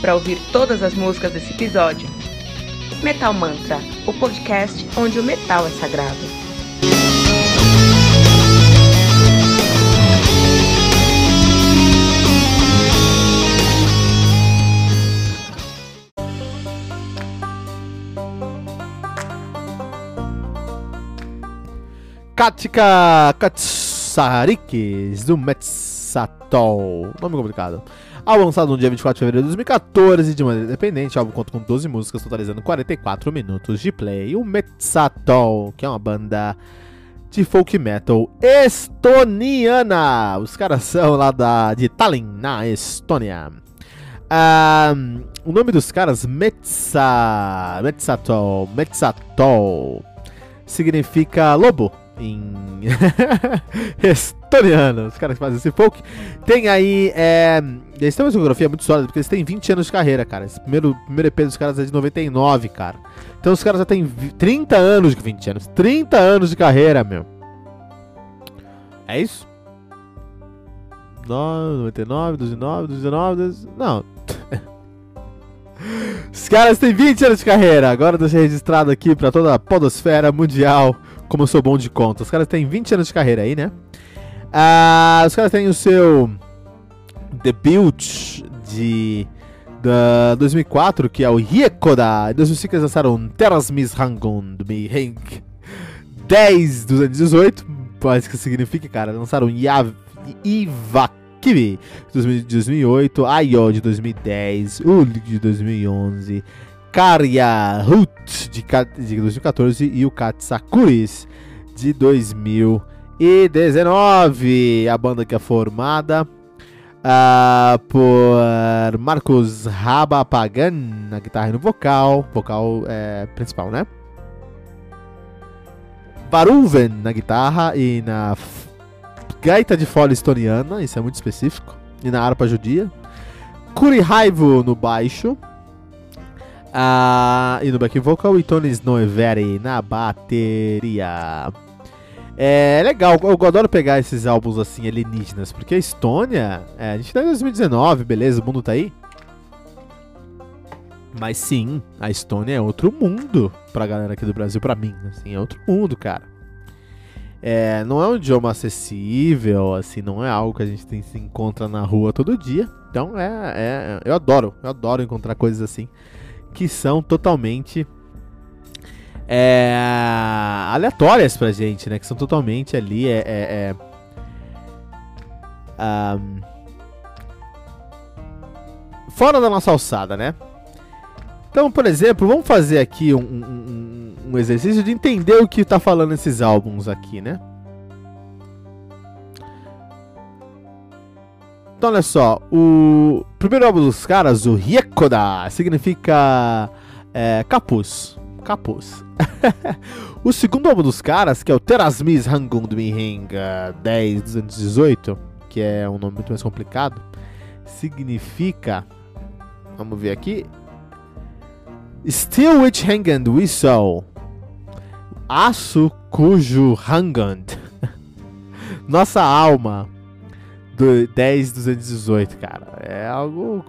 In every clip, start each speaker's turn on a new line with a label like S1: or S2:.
S1: para ouvir todas as músicas desse episódio. Metal Mantra, o podcast onde o metal é sagrado.
S2: Katika Katsarikis do Metsatol. Nome complicado. Álbum lançado no dia 24 de fevereiro de 2014 de maneira independente. O álbum conta com 12 músicas, totalizando 44 minutos de play. O Metsatol, que é uma banda de folk metal estoniana. Os caras são lá da, de Tallinn, na Estônia. Um, o nome dos caras, Metsa, Metsatol, Metsatol, significa lobo em estoniano, os caras que fazem esse folk. Tem aí, é, eles têm uma geografia muito sólida, porque eles têm 20 anos de carreira, cara. Esse primeiro, primeiro EP dos caras é de 99, cara. Então os caras já têm 30 anos de 20 anos, 30 anos de carreira, meu. É isso? 99, 2009, 2019, 12... não. Os caras têm 20 anos de carreira. Agora deixei registrado aqui pra toda a podosfera mundial como eu sou bom de conta. Os caras têm 20 anos de carreira aí, né? Ah, os caras têm o seu debut de da 2004, que é o Hiekoda. Em 2005 eles lançaram Terras Mishangun do Miheng 10 218, parece que significa, cara. Lançaram Yav Ivakibi de 2008, Ayo de 2010, Uli de 2011. Karya Hut de, de 2014 e o Katsakuris de 2019. A banda que é formada uh, por Marcos Rabapagan na guitarra e no vocal, vocal é, principal, né? Varuven na guitarra e na gaita de fole estoniana, isso é muito específico, e na harpa judia. Kuri Raivo no baixo, ah, e no back vocal, e Tony Snoeveri na bateria. É legal, eu adoro pegar esses álbuns assim alienígenas, porque a Estônia, é, a gente tá em 2019, beleza, o mundo tá aí. Mas sim, a Estônia é outro mundo pra galera aqui do Brasil, pra mim, assim, é outro mundo, cara. É, não é um idioma acessível, assim, não é algo que a gente tem, se encontra na rua todo dia. Então é, é, eu adoro, eu adoro encontrar coisas assim que são totalmente é, aleatórias pra gente, né? Que são totalmente ali é, é, é um, fora da nossa alçada, né? Então, por exemplo, vamos fazer aqui um, um, um exercício de entender o que tá falando esses álbuns aqui, né? Então, olha só, o primeiro álbum dos caras, o Riekoda, significa é, capuz. Capuz. o segundo álbum dos caras, que é o Terasmis Hangung Mihenga 10218, que é um nome muito mais complicado, significa. Vamos ver aqui. Still Which Hangand Saw. Aço cujo Hangand. Nossa alma do 10 218, cara. É algo.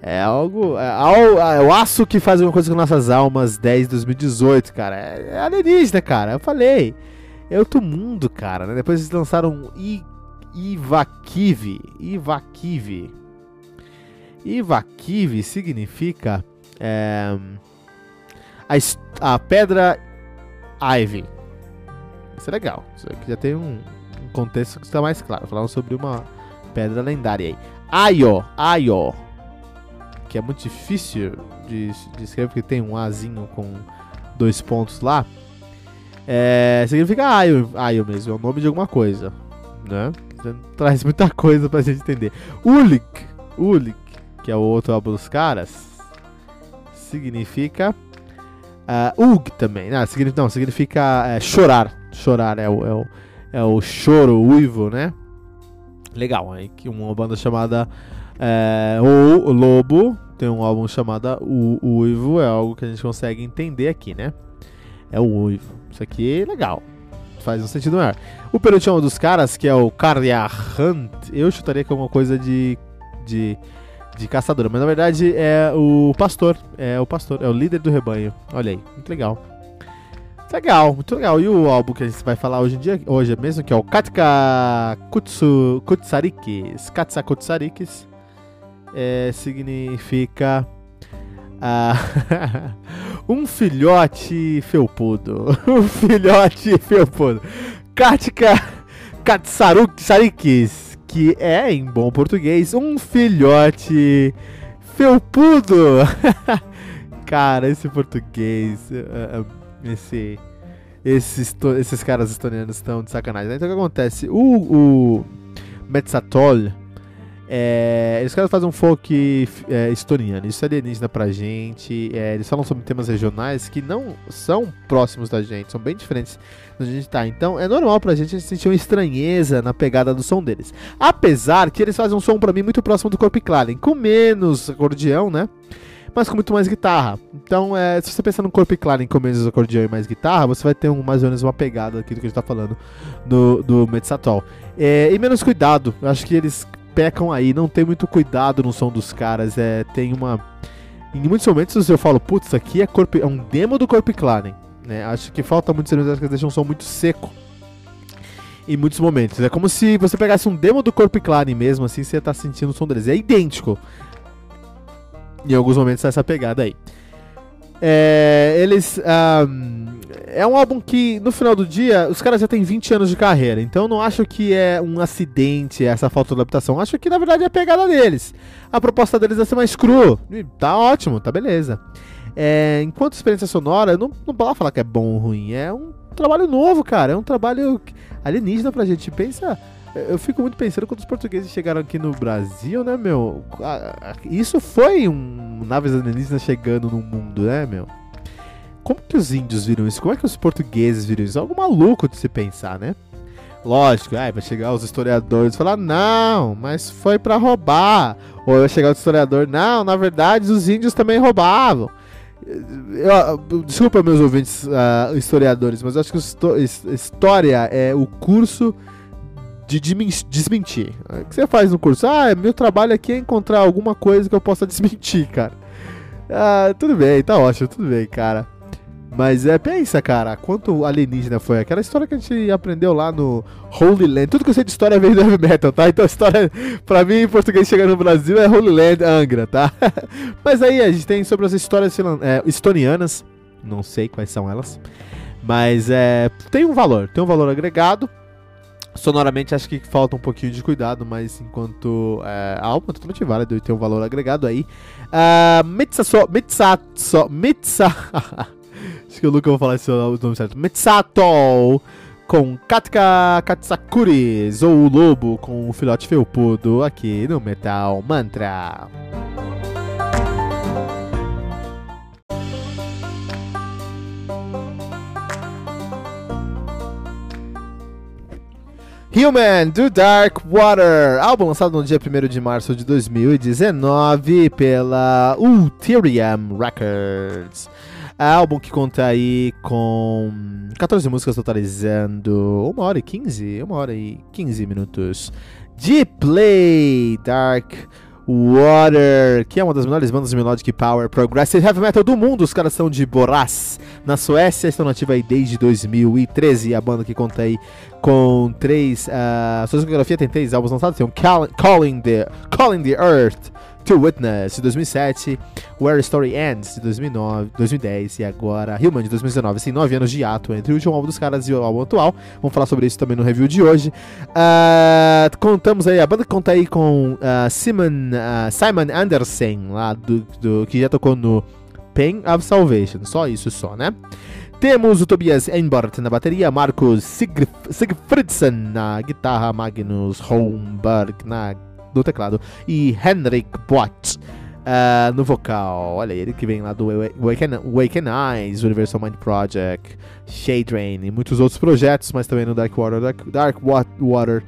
S2: É algo. É, é, o aço que faz alguma coisa com nossas almas 10 2018, cara. É, é alienígena, cara. Eu falei. É outro mundo, cara. Né? Depois eles lançaram I, Ivakiv. Ivakiv. Ivakiv significa. É, a, a pedra Ivy. Isso é legal. Isso aqui já tem um, um contexto que está mais claro. Falando sobre uma pedra lendária aí. Ayo, Ayo. Que é muito difícil de, de escrever, porque tem um Azinho com dois pontos lá. É, significa Ayo, Ayo mesmo, é o nome de alguma coisa. Né? Traz muita coisa pra gente entender. Ulik, Ulik, que é o outro álbum dos caras, significa uh, Ug também. Não, significa, não, significa é, chorar. Chorar é o, é, o, é o choro, uivo, né? Legal, aí que uma banda chamada é, O Lobo tem um álbum chamado O Uivo, é algo que a gente consegue entender aqui, né? É o Uivo. Isso aqui é legal. Faz um sentido maior. O penúltimo dos caras, que é o Karya Hunt, eu chutaria que é uma coisa de, de, de caçadora, mas na verdade é o pastor. É o pastor, é o líder do rebanho. Olha aí, muito legal. Legal, muito legal. E o álbum que a gente vai falar hoje em dia, hoje mesmo, que é o Katka Kutsu, Kutsarikis. Katsa Kutsarikis é, significa uh, um filhote felpudo. um filhote felpudo. Katka Katsarikis, que é, em bom português, um filhote felpudo. Cara, esse português, uh, esse esses, esses caras estonianos estão de sacanagem. Então o que acontece? O, o Metzatol, é, eles querem fazer um folk é, estoniano, isso é alienígena pra gente. É, eles falam sobre temas regionais que não são próximos da gente, são bem diferentes da gente tá. Então é normal pra gente sentir uma estranheza na pegada do som deles. Apesar que eles fazem um som pra mim muito próximo do Corp Claren, com menos acordeão, né? Mas com muito mais guitarra. Então, é, se você pensar no Corp Claren com menos acordeão e mais guitarra, você vai ter um, mais ou menos uma pegada aqui do que a gente tá falando do, do Metzatol. É, e menos cuidado, eu acho que eles pecam aí, não tem muito cuidado no som dos caras. É, tem uma. Em muitos momentos eu falo, putz, aqui é, corpo, é um demo do Corp Claren. Né? Acho que falta muito serviço, acho que deixam um som muito seco. Em muitos momentos. É como se você pegasse um demo do Corp Claren mesmo, assim, você tá sentindo o som deles. É idêntico. Em alguns momentos essa pegada aí. É, eles. Um, é um álbum que, no final do dia, os caras já têm 20 anos de carreira. Então não acho que é um acidente essa falta de adaptação. Acho que na verdade é a pegada deles. A proposta deles é ser mais cru. E tá ótimo, tá beleza. É, enquanto experiência sonora, não, não posso falar que é bom ou ruim. É um trabalho novo, cara. É um trabalho alienígena pra gente. Pensa. Eu fico muito pensando quando os portugueses chegaram aqui no Brasil, né, meu? Isso foi um naves alienígenas chegando no mundo, né, meu? como que os índios viram isso? Como é que os portugueses viram isso? Algo maluco de se pensar, né? Lógico, aí vai chegar os historiadores e falar, não, mas foi para roubar. Ou vai chegar o historiador, não, na verdade os índios também roubavam. Eu, desculpa meus ouvintes uh, historiadores, mas eu acho que história é o curso de desmentir. O que você faz no curso? Ah, meu trabalho aqui é encontrar alguma coisa que eu possa desmentir, cara. Ah, tudo bem, tá ótimo, tudo bem, cara. Mas é, pensa, cara, quanto alienígena foi. Aquela história que a gente aprendeu lá no Holy Land. Tudo que eu sei de história vem do heavy metal, tá? Então a história, pra mim, em português chegando no Brasil é Holy Land Angra, tá? Mas aí a gente tem sobre as histórias é, estonianas. Não sei quais são elas. Mas é, tem um valor, tem um valor agregado. Sonoramente acho que falta um pouquinho de cuidado, mas enquanto é, a alma é totalmente válida e tem um valor agregado aí. Uh, Mitsaso, Mitsaso, Mitsa. Acho que eu nunca vou falar esse nome certo. Mitsato com Katka Katsakuris, ou o lobo com o filhote felpudo aqui no Metal Mantra. Human do Dark Water, álbum lançado no dia 1 de março de 2019 pela Ulterium Records. Álbum que conta aí com 14 músicas totalizando 1 hora e 15, 1 hora e 15 minutos de play Dark Water, que é uma das melhores bandas de melodic power progressive heavy metal do mundo. Os caras são de Boraz, na Suécia, estão nativos aí desde 2013. A banda que conta aí com três. Uh, sua discografia tem três álbuns lançados: tem um Calling the, Calling the Earth, To Witness de 2007, Where Story Ends de 2009, 2010 e agora Human de 2019. Assim, nove anos de ato entre o último álbum dos caras e o álbum atual. Vamos falar sobre isso também no review de hoje. Uh, contamos aí, a banda conta aí com uh, Simon, uh, Simon Andersen, lá do, do, que já tocou no Pain of Salvation. Só isso, só, né? Temos o Tobias Einbart na bateria, Marcos Sigfridsson na guitarra, Magnus Holmberg na no teclado, e Henrik Bott uh, no vocal. Olha, ele que vem lá do Waken Eyes, Universal Mind Project, Shade Rain e muitos outros projetos, mas também no Dark Water, Dark, Dark Water,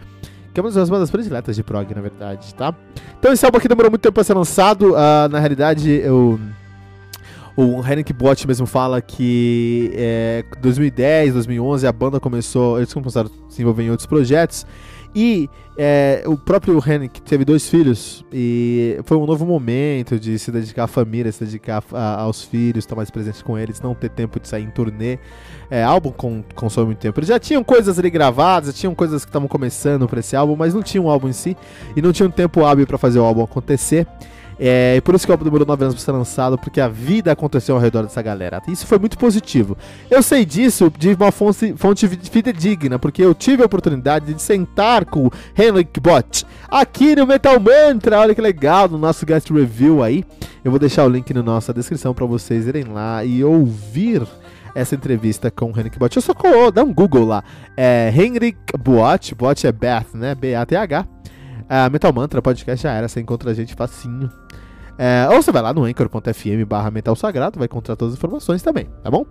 S2: que é uma das bandas prediletas de prog, na verdade, tá? Então esse álbum aqui demorou muito tempo pra ser lançado, uh, na realidade eu... O Henrik Bott mesmo fala que é, 2010, 2011 a banda começou, eles começaram a se envolver em outros projetos e é, o próprio Henrik teve dois filhos e foi um novo momento de se dedicar à família, se dedicar a, aos filhos, estar mais presente com eles, não ter tempo de sair em turnê. É, álbum com, consome muito tempo. Eles já tinham coisas ali gravadas, já tinham coisas que estavam começando para esse álbum, mas não tinha um álbum em si e não tinha um tempo hábil para fazer o álbum acontecer. É, e por isso que o álbum demorou 9 anos pra ser lançado, porque a vida aconteceu ao redor dessa galera. Isso foi muito positivo. Eu sei disso de uma fonte, fonte fidedigna, porque eu tive a oportunidade de sentar com o Henrik Bott aqui no Metal Mantra. Olha que legal, no nosso guest review aí. Eu vou deixar o link na nossa descrição para vocês irem lá e ouvir essa entrevista com o Henrik Bott. Eu só dá um Google lá. É Henrik Bott, Bott é Beth, né? B-A-T-H. Uh, Metal Mantra podcast já era, você encontra a gente facinho. É, ou você vai lá no anchor.fm barra Metal Sagrado, vai encontrar todas as informações também, tá bom?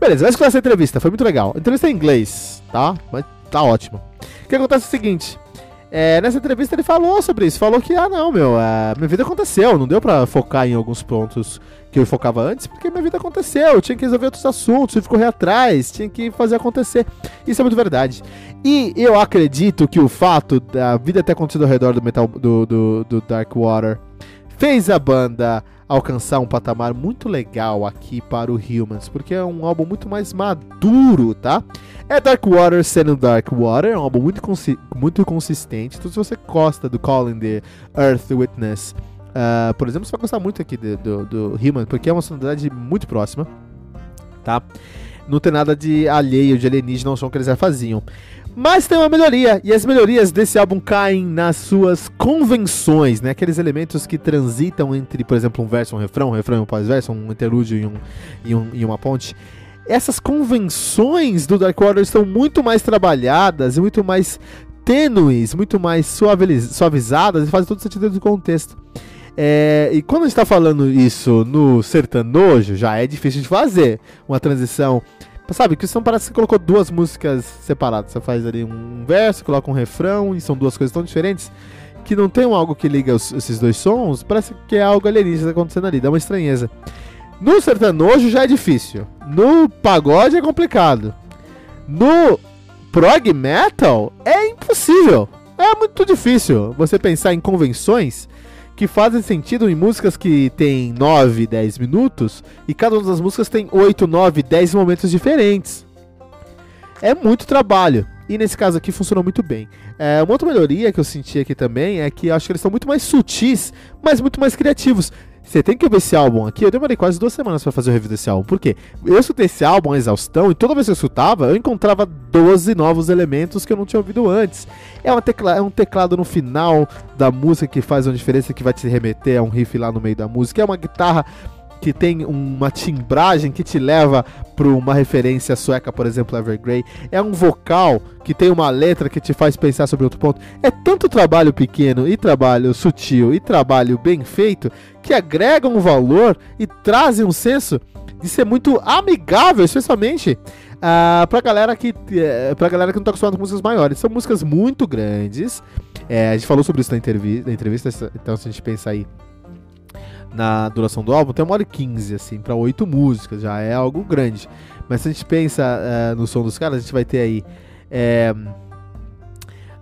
S2: Beleza, vai escutar essa entrevista, foi muito legal. A entrevista é em inglês, tá? Mas tá ótimo. O que acontece é o seguinte. É, nessa entrevista ele falou sobre isso, falou que, ah não, meu, a minha vida aconteceu, não deu pra focar em alguns pontos que eu focava antes, porque minha vida aconteceu, eu tinha que resolver outros assuntos, tive que correr atrás, tinha que fazer acontecer. Isso é muito verdade. E eu acredito que o fato da vida ter acontecido ao redor do metal do, do, do Dark Water fez a banda alcançar um patamar muito legal aqui para o Humans, porque é um álbum muito mais maduro, tá? É Dark Water sendo Dark Water, é um álbum muito, consi muito consistente. Então, se você gosta do Calling the Earth Witness, uh, por exemplo, você vai gostar muito aqui do, do, do porque é uma sonoridade muito próxima, tá? Não tem nada de alheio, de alienígena, não som que eles já faziam. Mas tem uma melhoria, e as melhorias desse álbum caem nas suas convenções, né? Aqueles elementos que transitam entre, por exemplo, um verso, um refrão, um refrão e um pós-verso, um interlúdio e, um, e, um, e uma ponte. Essas convenções do Dark Water estão muito mais trabalhadas e muito mais tênues, muito mais suavizadas e fazem todo sentido do contexto. É, e quando a gente está falando isso no sertanojo, já é difícil de fazer uma transição Sabe, que são parece que você colocou duas músicas separadas. Você faz ali um verso, coloca um refrão, e são duas coisas tão diferentes que não tem algo que liga os, esses dois sons. Parece que é algo alienígena acontecendo ali, dá uma estranheza. No sertanojo já é difícil. No pagode é complicado. No prog metal é impossível. É muito difícil você pensar em convenções que fazem sentido em músicas que tem 9, 10 minutos e cada uma das músicas tem 8, 9, 10 momentos diferentes. É muito trabalho. E nesse caso aqui funcionou muito bem. É, uma outra melhoria que eu senti aqui também é que acho que eles são muito mais sutis, mas muito mais criativos. Você tem que ver esse álbum aqui. Eu demorei quase duas semanas para fazer o review desse álbum. Por quê? Eu escutei esse álbum, a exaustão, e toda vez que eu escutava, eu encontrava 12 novos elementos que eu não tinha ouvido antes. É, tecla, é um teclado no final da música que faz uma diferença que vai te remeter a um riff lá no meio da música. É uma guitarra que tem uma timbragem que te leva para uma referência sueca, por exemplo, Evergrey. É um vocal que tem uma letra que te faz pensar sobre outro ponto. É tanto trabalho pequeno e trabalho sutil e trabalho bem feito que agregam valor e trazem um senso de ser muito amigável, especialmente uh, pra, galera que, uh, pra galera que não tá acostumada com músicas maiores. São músicas muito grandes. É, a gente falou sobre isso na, entrevista, na entrevista, então se a gente pensar aí na duração do álbum, tem uma hora e 15, assim, pra oito músicas, já é algo grande. Mas se a gente pensa uh, no som dos caras, a gente vai ter aí. É,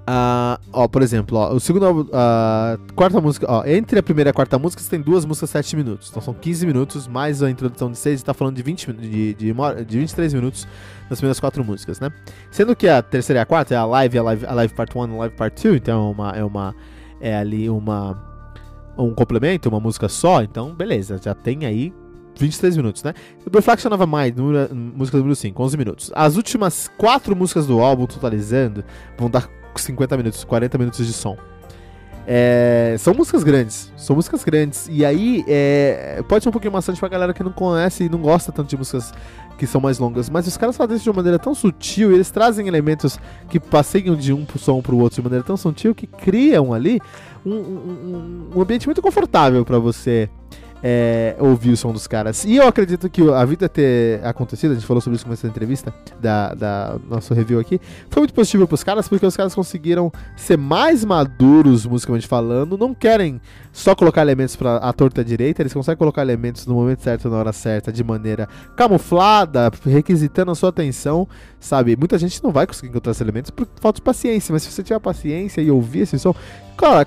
S2: uh, ó, por exemplo, ó, o segundo álbum, uh, quarta música, ó, entre a primeira e a quarta música, você tem duas músicas 7 minutos. Então são 15 minutos, mais a introdução de 6, tá falando de, 20, de, de, de 23 minutos nas primeiras quatro músicas, né? Sendo que a terceira e a quarta é a live, a live, a live part 1 e a live part 2, então é uma. É, uma, é ali uma um complemento, uma música só, então beleza, já tem aí 23 minutos, né? Reflection of a Mind, número, música número 5, 11 minutos. As últimas quatro músicas do álbum, totalizando, vão dar 50 minutos, 40 minutos de som. É, são músicas grandes, são músicas grandes. E aí, é, pode ser um pouquinho maçante pra galera que não conhece e não gosta tanto de músicas que são mais longas. Mas os caras fazem isso de uma maneira tão sutil, eles trazem elementos que passeiam de um som pro outro de maneira tão sutil que criam ali um, um, um ambiente muito confortável para você é, ouvir o som dos caras. E eu acredito que a vida ter acontecido, a gente falou sobre isso nessa entrevista da, da nosso review aqui, foi muito positivo pros caras, porque os caras conseguiram ser mais maduros musicalmente falando, não querem só colocar elementos para a torta direita, eles conseguem colocar elementos no momento certo, na hora certa, de maneira camuflada, requisitando a sua atenção, sabe? Muita gente não vai conseguir encontrar esses elementos por falta de paciência, mas se você tiver paciência e ouvir esse som, cara,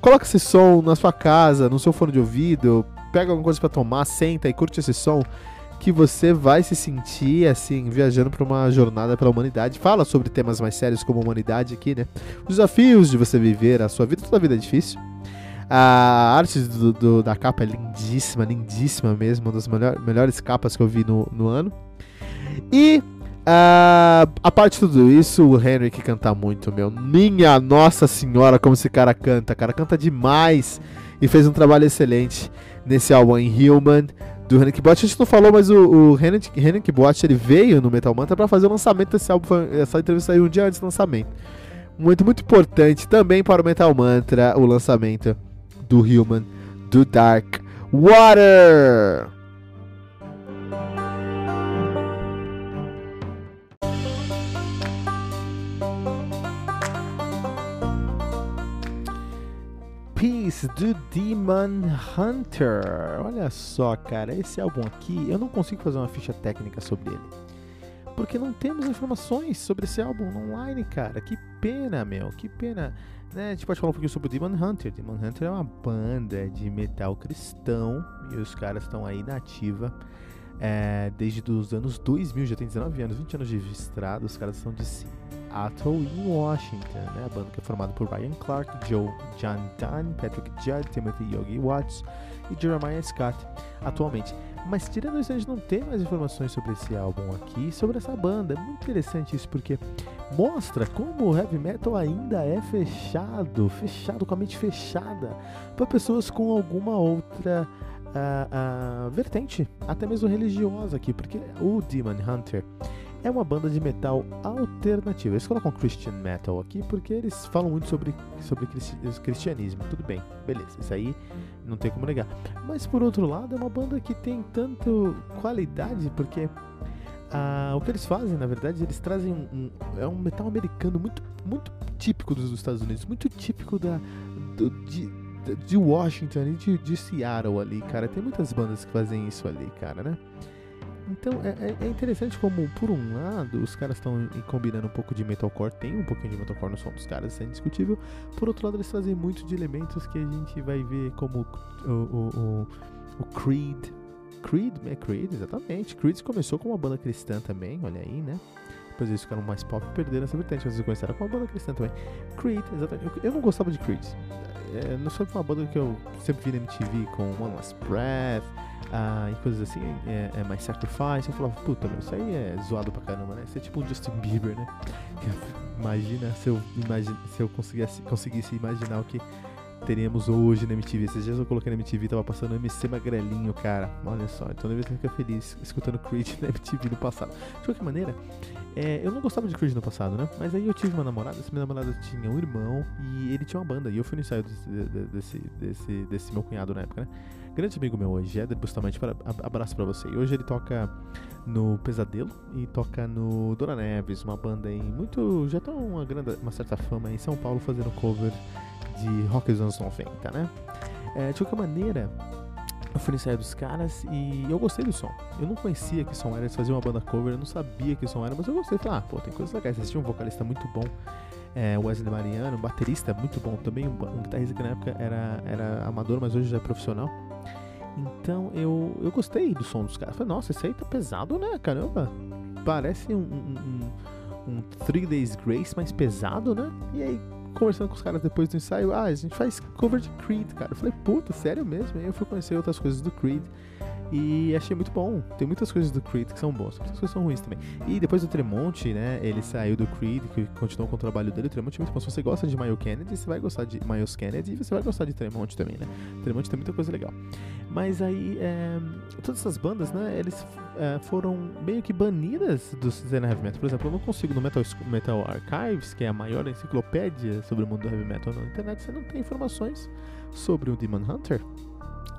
S2: coloca esse som na sua casa, no seu fone de ouvido, pega alguma coisa para tomar, senta e curte esse som que você vai se sentir assim viajando para uma jornada pela humanidade. Fala sobre temas mais sérios como humanidade aqui, né? Os desafios de você viver a sua vida, toda vida é difícil. A arte do, do, da capa é lindíssima, lindíssima mesmo, uma das melhor, melhores capas que eu vi no, no ano. E Uh, a parte de tudo isso, o Henry que canta muito, meu. Minha Nossa Senhora, como esse cara canta. cara canta demais e fez um trabalho excelente nesse álbum em Human do Henry Bot. A gente não falou, mas o, o Henry Bot ele veio no Metal Mantra para fazer o lançamento desse álbum. Essa entrevista saiu um dia antes do lançamento. Muito, muito importante também para o Metal Mantra o lançamento do Human do Dark Water. Do Demon Hunter. Olha só, cara, esse álbum aqui, eu não consigo fazer uma ficha técnica sobre ele. Porque não temos informações sobre esse álbum online, cara. Que pena, meu, que pena. Né? A gente pode falar um pouquinho sobre o Demon Hunter. Demon Hunter é uma banda de metal cristão e os caras estão aí na ativa é, desde os anos 2000, já tem 19 anos, 20 anos de estrada. Os caras são de Seattle, em Washington, né? A banda que é formada por Ryan Clark, Joe John Dunn, Patrick Judd, Timothy Yogi Watts e Jeremiah Scott atualmente. Mas tirando isso, a gente não tem mais informações sobre esse álbum aqui, sobre essa banda. É muito interessante isso porque mostra como o heavy metal ainda é fechado, fechado com a mente fechada para pessoas com alguma outra uh, vertente, até mesmo religiosa aqui, porque o Demon Hunter é uma banda de metal alternativa. Eles colocam Christian Metal aqui porque eles falam muito sobre, sobre cristianismo. Tudo bem, beleza, isso aí não tem como negar. Mas por outro lado, é uma banda que tem tanto qualidade porque ah, o que eles fazem, na verdade, eles trazem um, um, é um metal americano muito, muito típico dos Estados Unidos, muito típico da, do, de, de Washington e de, de Seattle ali, cara. Tem muitas bandas que fazem isso ali, cara, né? Então é, é, é interessante como, por um lado, os caras estão combinando um pouco de metalcore, tem um pouquinho de metalcore no som dos caras, isso é indiscutível. Por outro lado, eles trazem muito de elementos que a gente vai ver como o, o, o, o Creed. Creed, é Creed, exatamente. Creed começou com uma banda cristã também, olha aí, né? Depois eles ficaram mais pop e perderam essa vertente, mas eles começaram com uma banda cristã também. Creed, exatamente. Eu, eu não gostava de Creed. É, não foi uma banda que eu sempre vi na MTV com One Last Breath ah, e coisas assim, é, é mais Sacrifice. Eu falava, puta, meu, isso aí é zoado pra caramba, né? Isso é tipo um Justin Bieber, né? Imagina se eu, imagine, se eu conseguisse, conseguisse imaginar o que teríamos hoje na MTV. Esses dias eu coloquei na MTV, tava passando MC Magrelinho, cara. Olha só, então deve ficar feliz escutando Creed na MTV no passado. De qualquer maneira, é, eu não gostava de Creed no passado, né? Mas aí eu tive uma namorada, essa minha namorada tinha um irmão e ele tinha uma banda. E eu fui no ensaio desse, desse, desse, desse meu cunhado na época, né? Grande amigo meu hoje, Éder Bustamante, para, abraço para você. E hoje ele toca no Pesadelo e toca no Dona Neves, uma banda em muito. já tem uma, grande, uma certa fama em São Paulo fazendo cover de rock dos anos 90, né? É, de qualquer maneira, eu fui no ensaio dos caras e eu gostei do som. Eu não conhecia que som era, eles faziam uma banda cover, eu não sabia que som era, mas eu gostei. Falei, ah, pô, tem coisas legais. Eles tinham um vocalista muito bom, é, Wesley Mariano, um baterista muito bom também, um, um guitarrista que na época era, era amador, mas hoje já é profissional. Então eu, eu gostei do som dos caras. Falei, nossa, esse aí tá pesado, né? Caramba. Parece um, um, um, um Three Days Grace mais pesado, né? E aí, conversando com os caras depois do ensaio, ah, a gente faz cover de Creed, cara. Eu falei, puta, sério mesmo? E aí eu fui conhecer outras coisas do Creed. E achei muito bom. Tem muitas coisas do Creed que são boas, muitas coisas são ruins também. E depois do Tremonte, né? Ele saiu do Creed, que continuou com o trabalho dele. O Tremonte é muito bom. Se você gosta de Miles Kennedy, você vai gostar de Miles Kennedy e você vai gostar de Tremonte também, né? Tremonte tem muita coisa legal. Mas aí, é, todas essas bandas, né? Eles é, foram meio que banidas do cena heavy metal. Por exemplo, eu não consigo no Metal, metal Archives, que é a maior enciclopédia sobre o mundo do heavy metal na internet, você não tem informações sobre o Demon Hunter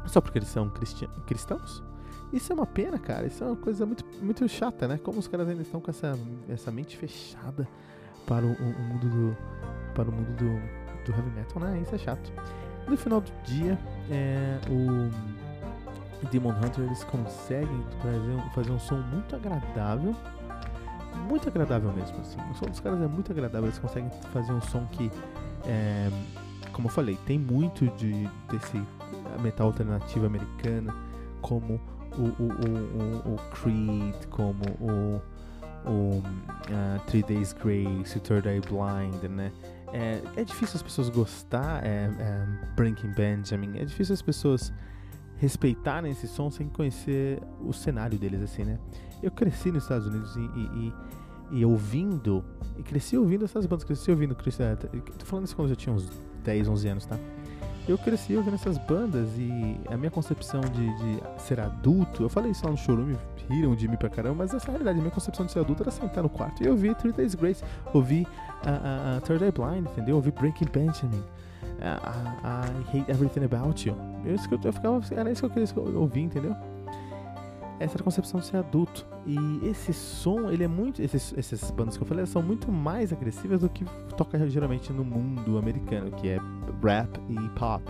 S2: só porque eles são cristãos? Isso é uma pena, cara. Isso é uma coisa muito, muito chata, né? Como os caras ainda estão com essa, essa mente fechada para o, o mundo do para o mundo do, do heavy metal, né? Isso é chato. No final do dia, é, o Demon Hunter eles conseguem fazer um, som muito agradável, muito agradável mesmo. Assim. O som dos caras é muito agradável. Eles conseguem fazer um som que, é, como eu falei, tem muito de desse metal alternativo americana, como o, o, o, o Creed, como o, uh, Three Days Grace, o Third Eye Blind, né? É, é difícil as pessoas gostar, é, é, Breaking Benjamin, é difícil as pessoas respeitarem esse som sem conhecer o cenário deles, assim, né? Eu cresci nos Estados Unidos e, e, e, e ouvindo, e cresci ouvindo essas bandas, cresci ouvindo, cresci, é, tô falando isso quando eu tinha uns 10, 11 anos, tá? Eu cresci ouvindo essas bandas e a minha concepção de, de ser adulto, eu falei isso lá no showroom, riram de mim pra caramba, mas essa é realidade, a minha concepção de ser adulto era sentar no quarto e eu ouvi Three Days Grace, ouvi a, Third Eye Blind, entendeu? Ouvi Breaking Benjamin, I Hate Everything About You. Eu, eu, eu ficava, era isso que eu queria ouvir, entendeu? Essa a concepção de ser adulto. E esse som, ele é muito. Esses, essas bandas que eu falei são muito mais agressivas do que toca geralmente no mundo americano, que é rap e pop.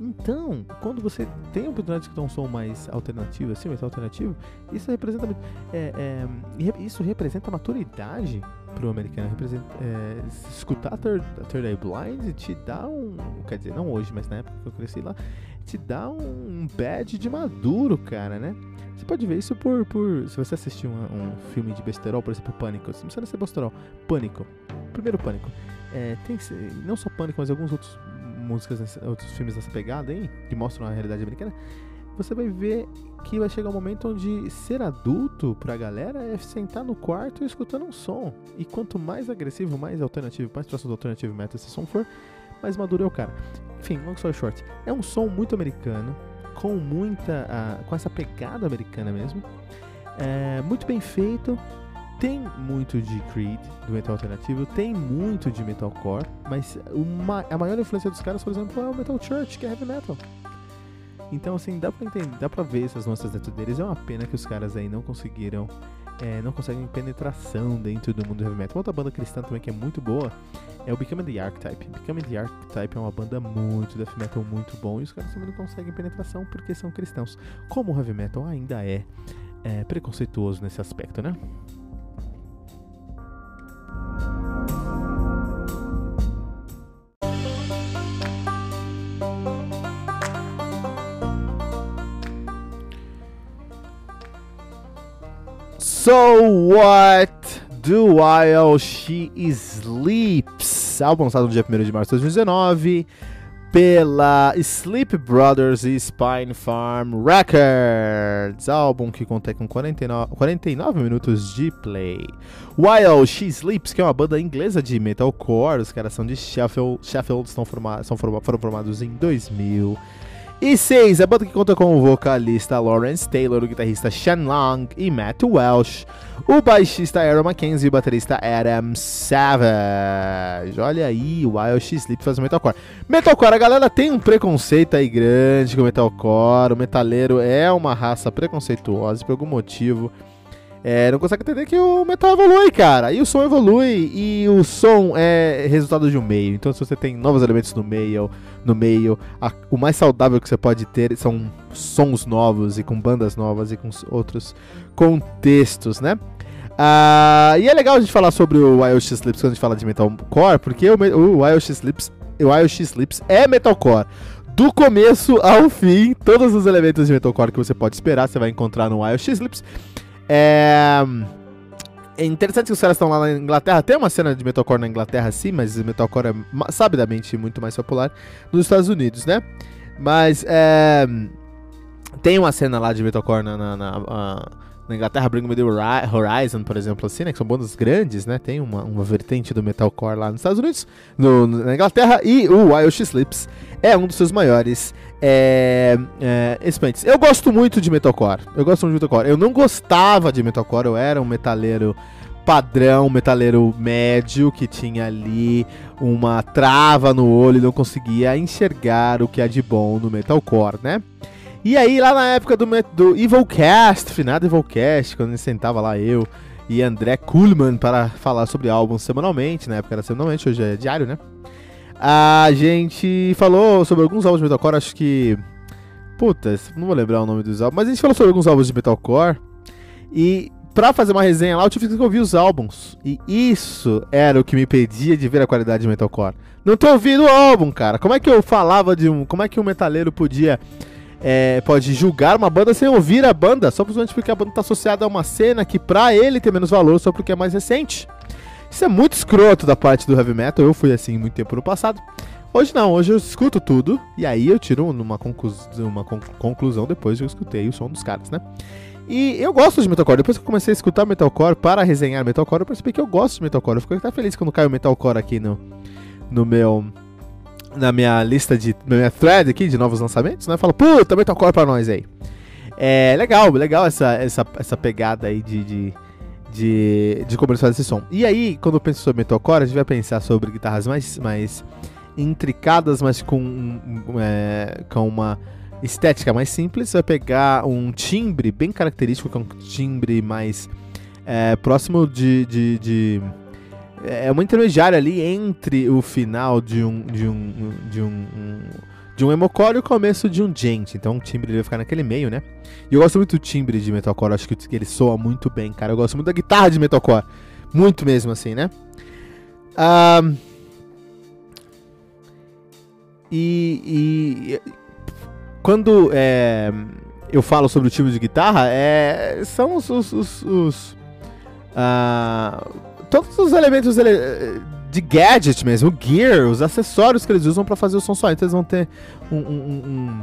S2: Então, quando você tem a oportunidade de escutar um som mais alternativo, assim, mais alternativo, isso representa é, é, isso representa maturidade pro americano. É, escutar Third, Third Eye Blind te dá um, quer dizer, não hoje, mas na época que eu cresci lá, te dá um badge de maduro, cara, né? Você pode ver isso por. por se você assistir um, um filme de besterol, por exemplo, Pânico. Não precisa ser besterol. Pânico. Primeiro Pânico. É, tem não só Pânico, mas alguns outros músicas, outros filmes dessa pegada aí, que mostram a realidade americana. Você vai ver que vai chegar um momento onde ser adulto pra galera é sentar no quarto e escutando um som. E quanto mais agressivo, mais alternativo, mais próximo do alternativo metal esse som for, mais maduro é o cara. Enfim, long story short, é um som muito americano com muita. Uh, com essa pegada americana mesmo. É, muito bem feito. Tem muito de Creed, do metal alternativo, tem muito de metalcore, mas uma, a maior influência dos caras, por exemplo, é o Metal Church, que é heavy metal. Então, assim, dá pra entender, dá pra ver essas nossas dentro deles. É uma pena que os caras aí não conseguiram, é, não conseguem penetração dentro do mundo do heavy metal. Outra banda cristã também que é muito boa é o Becoming the Archetype. Becoming the Archetype é uma banda muito death metal, muito bom, e os caras também não conseguem penetração porque são cristãos. Como o heavy metal ainda é, é preconceituoso nesse aspecto, né? So what? Do While She Sleeps, álbum lançado no dia 1 de março de 2019 pela Sleep Brothers e Spine Farm Records, álbum que conta com 49, 49 minutos de play. While She Sleeps, que é uma banda inglesa de metalcore, os caras são de Sheffield, Sheffield são, foram formados em 2000. E 6, a banda que conta com o vocalista Lawrence Taylor, o guitarrista Shen Long e Matt Welsh, o baixista Aaron Mackenzie e o baterista Adam Savage. Olha aí, o Wild Sleep faz metalcore. Metalcore, a galera tem um preconceito aí grande com metalcore, o metaleiro é uma raça preconceituosa por algum motivo é, não consegue entender que o metal evolui, cara. E o som evolui e o som é resultado de um meio. Então, se você tem novos elementos no meio, no meio, a, o mais saudável que você pode ter são sons novos e com bandas novas e com outros contextos, né? Uh, e é legal a gente falar sobre o Wild X Lips quando a gente fala de metalcore, porque o, o Wild X Lips, o Wild X Lips é metalcore do começo ao fim, todos os elementos de metalcore que você pode esperar, você vai encontrar no Wild X Lips. É... é interessante que os caras estão lá na Inglaterra. Tem uma cena de metalcore na Inglaterra, sim, mas metalcore é sabidamente muito mais popular nos Estados Unidos, né? Mas é... Tem uma cena lá de metalcore na, na, na, na Inglaterra, Bring Me The Horizon, por exemplo, assim, né? Que são bandas grandes, né? Tem uma, uma vertente do metalcore lá nos Estados Unidos, no, na Inglaterra, e o Wild She Sleeps é um dos seus maiores é, é. Eu gosto muito de metalcore. Eu gosto muito de metalcore. Eu não gostava de metalcore, eu era um metaleiro padrão, metaleiro médio, que tinha ali uma trava no olho e não conseguia enxergar o que é de bom no metalcore, né? E aí, lá na época do, do Evilcast, finado Evilcast, quando sentava lá eu e André Kuhlman para falar sobre álbuns semanalmente, na época era semanalmente, hoje é diário, né? A gente falou sobre alguns álbuns de metalcore, acho que. Puta, não vou lembrar o nome dos álbuns, mas a gente falou sobre alguns álbuns de metalcore. E pra fazer uma resenha lá, eu tive que ouvir os álbuns. E isso era o que me pedia de ver a qualidade de metalcore. Não tô ouvindo o álbum, cara. Como é que eu falava de um. Como é que um metaleiro podia é, pode julgar uma banda sem ouvir a banda, só porque a banda está associada a uma cena que pra ele tem menos valor só porque é mais recente. Isso é muito escroto da parte do heavy metal, eu fui assim muito tempo no passado. Hoje não, hoje eu escuto tudo e aí eu tiro uma, uma conclusão depois que eu escutei o som dos caras, né? E eu gosto de metalcore. Depois que eu comecei a escutar metalcore para resenhar metalcore, eu percebi que eu gosto de metalcore. Eu fico até feliz quando cai o metalcore aqui no, no meu na minha lista de. na minha thread aqui de novos lançamentos, né? Fala, puta, Metalcore pra nós aí. É legal, legal essa, essa, essa pegada aí de, de, de, de começar esse som. E aí, quando eu penso sobre Metalcore, a gente vai pensar sobre guitarras mais, mais intricadas, mas com, é, com uma estética mais simples. Você vai pegar um timbre bem característico, que é um timbre mais é, próximo de, de, de é uma intermediária ali entre o final de um de um de um, um de um emocore e o começo de um gente. Então o timbre ele vai ficar naquele meio, né? E eu gosto muito do timbre de metalcore, acho que ele soa muito bem, cara. Eu gosto muito da guitarra de metalcore, muito mesmo assim, né? E, e, quando é, eu falo sobre o timbre de guitarra, é, são os, os, os, os uh, todos os elementos de gadget mesmo, o gear, os acessórios que eles usam para fazer o som só. Então eles vão ter um, um,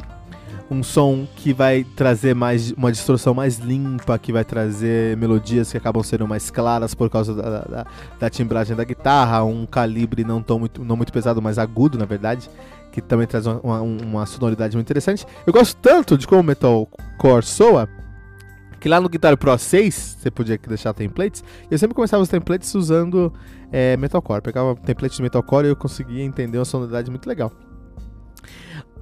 S2: um, um, som que vai trazer mais uma distorção mais limpa, que vai trazer melodias que acabam sendo mais claras por causa da, da, da timbragem da guitarra, um calibre não, tão muito, não muito pesado, mas agudo, na verdade. Que também traz uma, uma, uma sonoridade muito interessante. Eu gosto tanto de como o metalcore soa, que lá no Guitar Pro 6 você podia deixar templates. Eu sempre começava os templates usando é, Metalcore. Pegava templates de Metalcore e eu conseguia entender uma sonoridade muito legal.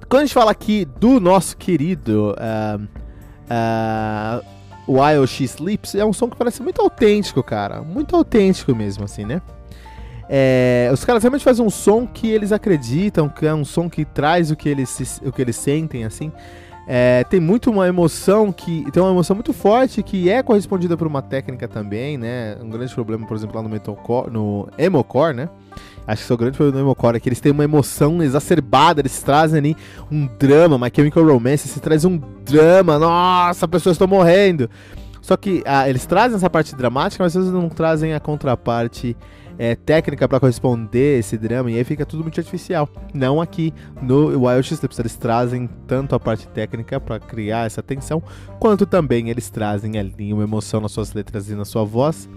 S2: Quando a gente fala aqui do nosso querido uh, uh, While She Sleeps, é um som que parece muito autêntico, cara. Muito autêntico mesmo, assim, né? É, os caras realmente fazem um som que eles acreditam, que é um som que traz o que eles, o que eles sentem, assim. É, tem muito uma emoção que tem uma emoção muito forte que é correspondida por uma técnica também, né? Um grande problema, por exemplo, lá no metalcore, no emocore, né? Acho que é o grande problema do emocore é que eles têm uma emoção exacerbada, eles trazem ali um drama, My Chemical Romance, se traz um drama, nossa, pessoas estão morrendo. Só que ah, eles trazem essa parte dramática, mas vezes não trazem a contraparte é, técnica para corresponder esse drama e aí fica tudo muito artificial. Não aqui no Wild Steps, eles trazem tanto a parte técnica para criar essa tensão, quanto também eles trazem ali uma emoção nas suas letras e na sua voz.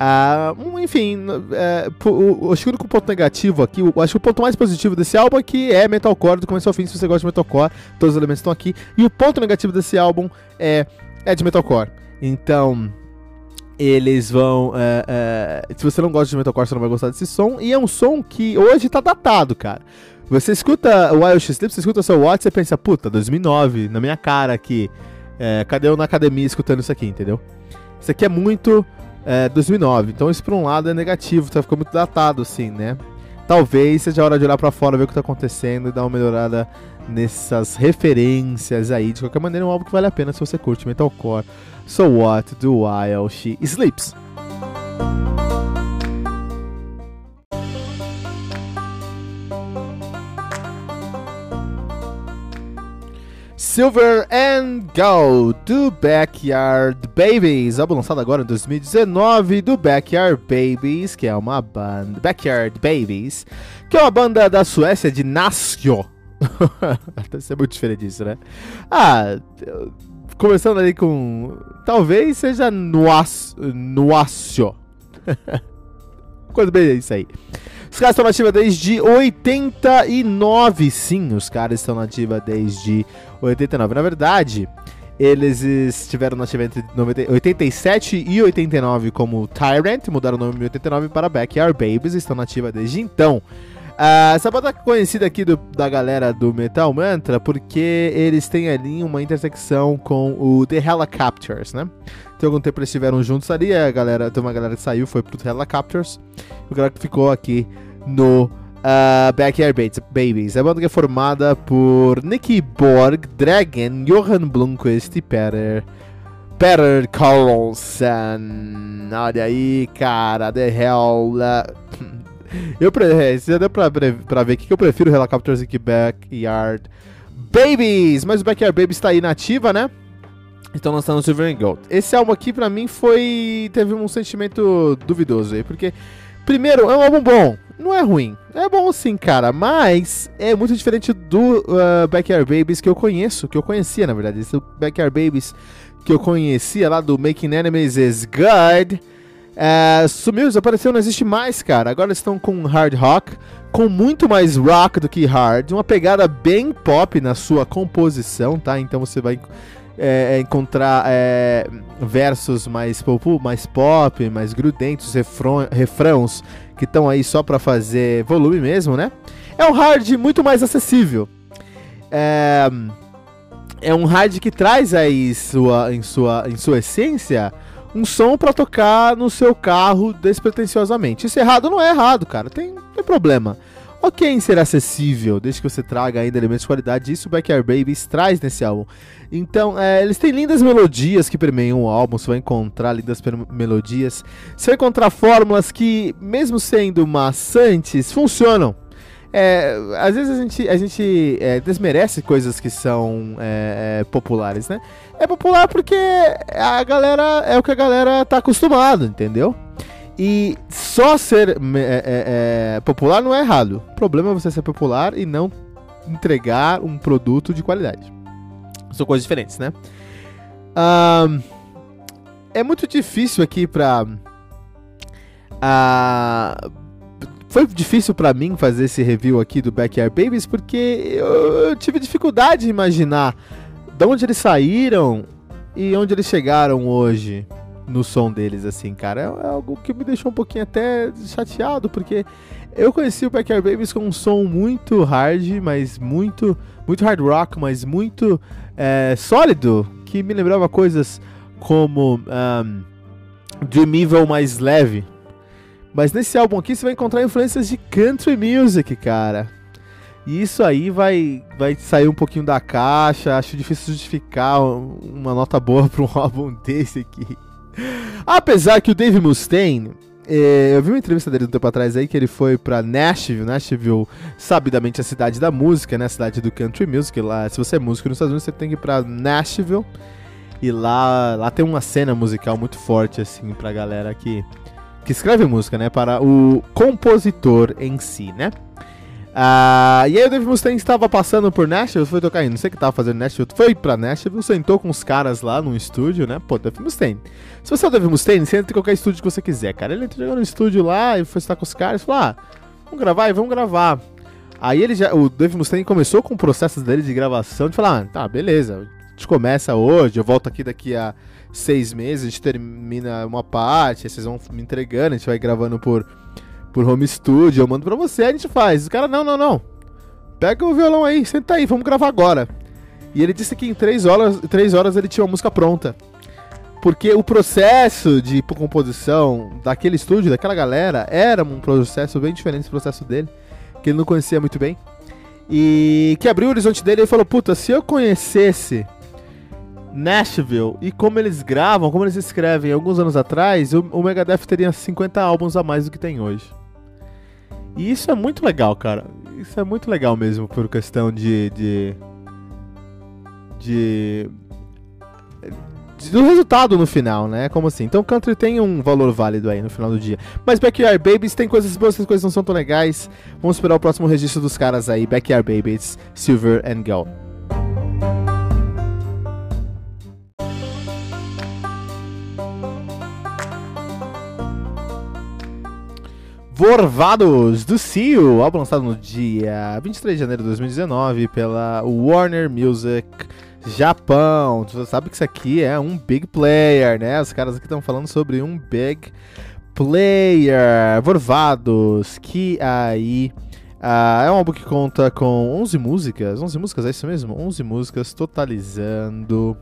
S2: Ah, enfim, é, o, acho que o único ponto negativo aqui, acho que o ponto mais positivo desse álbum é que é metalcore do começo ao fim, se você gosta de metalcore, todos os elementos estão aqui. E o ponto negativo desse álbum é, é de metalcore. Então, eles vão. É, é, se você não gosta de metalcore, você não vai gostar desse som. E é um som que hoje tá datado, cara. Você escuta o Wild Sleep, você escuta o seu Watch você pensa, puta, 2009, na minha cara aqui. É, cadê eu na academia escutando isso aqui, entendeu? Isso aqui é muito 2009. É, então, isso por um lado é negativo, tá ficando muito datado, assim, né? Talvez seja a hora de olhar para fora, ver o que tá acontecendo e dar uma melhorada nessas referências aí. De qualquer maneira, é um álbum que vale a pena se você curte metalcore. So what do while she sleeps? Silver and Gold do Backyard Babies, álbum lançado agora em 2019 do Backyard Babies, que é uma banda Backyard Babies, que é uma banda da Suécia de Nascio, Deve ser muito diferente disso, né? Ah, começando ali com. Talvez seja Nuacio. Coisa bem isso aí. Os caras estão nativa desde 89, sim, os caras estão nativa desde 89. Na verdade, eles estiveram nativa entre 87 e 89 como Tyrant, mudaram o nome em 89 para Backyard Babies, estão nativa desde então. Uh, essa banda é conhecida aqui do, da galera do Metal Mantra porque eles têm ali uma intersecção com o The Helicopters, né? Tem algum tempo eles estiveram juntos ali, a galera, tem uma galera que saiu, foi pro Helicopters, e o galera que ficou aqui no uh, Backyard Babies. A banda que é formada por Nicky Borg, Dragon, Johan Blomqvist e Peter, Peter Carlson. Olha aí, cara, The Hell... Uh, eu pre... Já deu pra, pra ver aqui que eu prefiro Helicopters e Backyard Babies. Mas o Backyard Babies tá aí nativa, né? Estão lançando Silver and Gold. Esse álbum aqui, pra mim, foi. Teve um sentimento duvidoso aí. Porque, primeiro, é um álbum bom. Não é ruim. É bom sim, cara. Mas é muito diferente do uh, Backyard Babies que eu conheço. Que eu conhecia, na verdade. Esse Backyard Babies que eu conhecia lá do Making Enemies is Good é, sumiu, desapareceu, não existe mais, cara. Agora eles estão com hard rock, com muito mais rock do que hard, uma pegada bem pop na sua composição, tá? Então você vai é, é encontrar é, versos mais pop, mais pop, mais grudentos, refrão, refrãos que estão aí só para fazer volume mesmo, né? É um hard muito mais acessível. É, é um hard que traz aí sua, em, sua, em sua essência um som para tocar no seu carro despretensiosamente. Isso é errado não é errado, cara. Tem, tem problema. Ok em ser acessível, desde que você traga ainda elementos de qualidade, isso o Backyard Babies traz nesse álbum. Então, é, eles têm lindas melodias que permeiam o álbum, você vai encontrar lindas melodias. Você vai encontrar fórmulas que, mesmo sendo maçantes, funcionam. É, às vezes a gente, a gente é, desmerece coisas que são é, é populares, né? É popular porque a galera é o que a galera tá acostumado, entendeu? E só ser é, é, popular não é errado. O problema é você ser popular e não entregar um produto de qualidade. São coisas diferentes, né? Um, é muito difícil aqui pra. Uh, foi difícil para mim fazer esse review aqui do Backyard Babies porque eu, eu, tive dificuldade de imaginar de onde eles saíram e onde eles chegaram hoje no som deles, assim, cara. É, é algo que me deixou um pouquinho até chateado, porque eu conheci o Backyard Babies com um som muito hard, mas muito, muito hard rock, mas muito é, sólido, que me lembrava coisas como um, Dream Evil mais leve, mas nesse álbum aqui você vai encontrar influências de country music, cara. E isso aí vai, vai sair um pouquinho da caixa. Acho difícil justificar uma nota boa para um álbum desse aqui. Apesar que o Dave Mustaine, é, eu vi uma entrevista dele um tempo atrás aí que ele foi pra Nashville. Nashville, sabidamente a cidade da música, né? A cidade do country music. Lá, se você é músico nos Estados Unidos, você tem que ir pra Nashville. E lá, lá tem uma cena musical muito forte, assim, pra galera que que escreve música, né? Para o compositor em si, né? Ah, e aí o Dave Mustaine estava passando por Nashville, foi tocar não sei o que estava fazendo Nashville, foi pra Nashville, sentou com os caras lá no estúdio, né? Pô, Dave Mustaine. Se você é o Dave Mustaine, você entra em qualquer estúdio que você quiser, cara. Ele entrou no estúdio lá e foi estar com os caras e falou, ah, vamos gravar e vamos gravar. Aí ele já, o Dave Mustaine começou com o processo dele de gravação, de falar, ah, tá, beleza, a gente começa hoje, eu volto aqui daqui a seis meses, a gente termina uma parte, vocês vão me entregando, a gente vai gravando por, por home studio, eu mando pra você, a gente faz. O cara, não, não, não. Pega o violão aí, senta aí, vamos gravar agora. E ele disse que em três horas, três horas ele tinha uma música pronta. Porque o processo de composição daquele estúdio, daquela galera, era um processo bem diferente do processo dele, que ele não conhecia muito bem. E que abriu o horizonte dele e falou: Puta, se eu conhecesse Nashville e como eles gravam, como eles escrevem alguns anos atrás, o, Megadeth teria 50 álbuns a mais do que tem hoje. E isso é muito legal, cara. Isso é muito legal mesmo por questão de. de. de, do resultado no final, né? Como assim? Então country tem um valor válido aí no final do dia. Mas Backyard Babies tem coisas boas, essas coisas não são tão legais. Vamos esperar o próximo registro dos caras aí. Backyard Babies, Silver and Gold. Vorvados do Seal, álbum lançado no dia 23 de janeiro de 2019 pela Warner Music Japão. Tu sabe que isso aqui é um big player, né? Os caras aqui estão falando sobre um big player. Vorvados, que aí uh, é um álbum que conta com 11 músicas. 11 músicas, é isso mesmo? 11 músicas totalizando.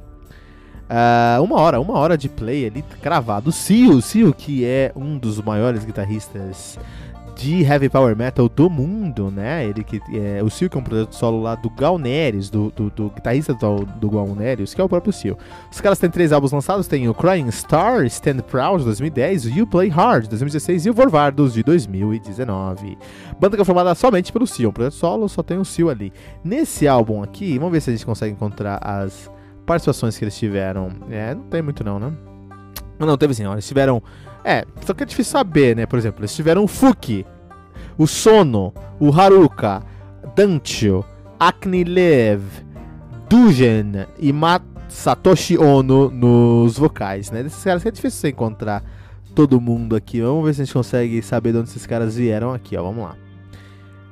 S2: Uh, uma hora, uma hora de play ali cravado. Seal, Seal, que é um dos maiores guitarristas de heavy power metal do mundo, né? Ele que é, o Seal que é um projeto solo lá do Gal Neres, do, do, do guitarrista do, do Gal Neres, que é o próprio Seal. Os caras têm três álbuns lançados, tem o Crying Star, Stand Proud de 2010, o You Play Hard de 2016 e o Vorvardos de 2019. Banda que é formada somente pelo Seal, um projeto solo, só tem o Seal ali. Nesse álbum aqui, vamos ver se a gente consegue encontrar as participações que eles tiveram. É, não tem muito não, né? Não, teve sim, ó, eles tiveram é, só que é difícil saber, né? Por exemplo, eles tiveram o Fuki, o Sono, o Haruka, Dantio, Aknilev, Dujen e Satoshi Ono nos vocais, né? Desses caras é difícil você encontrar todo mundo aqui. Vamos ver se a gente consegue saber de onde esses caras vieram aqui, ó. Vamos lá.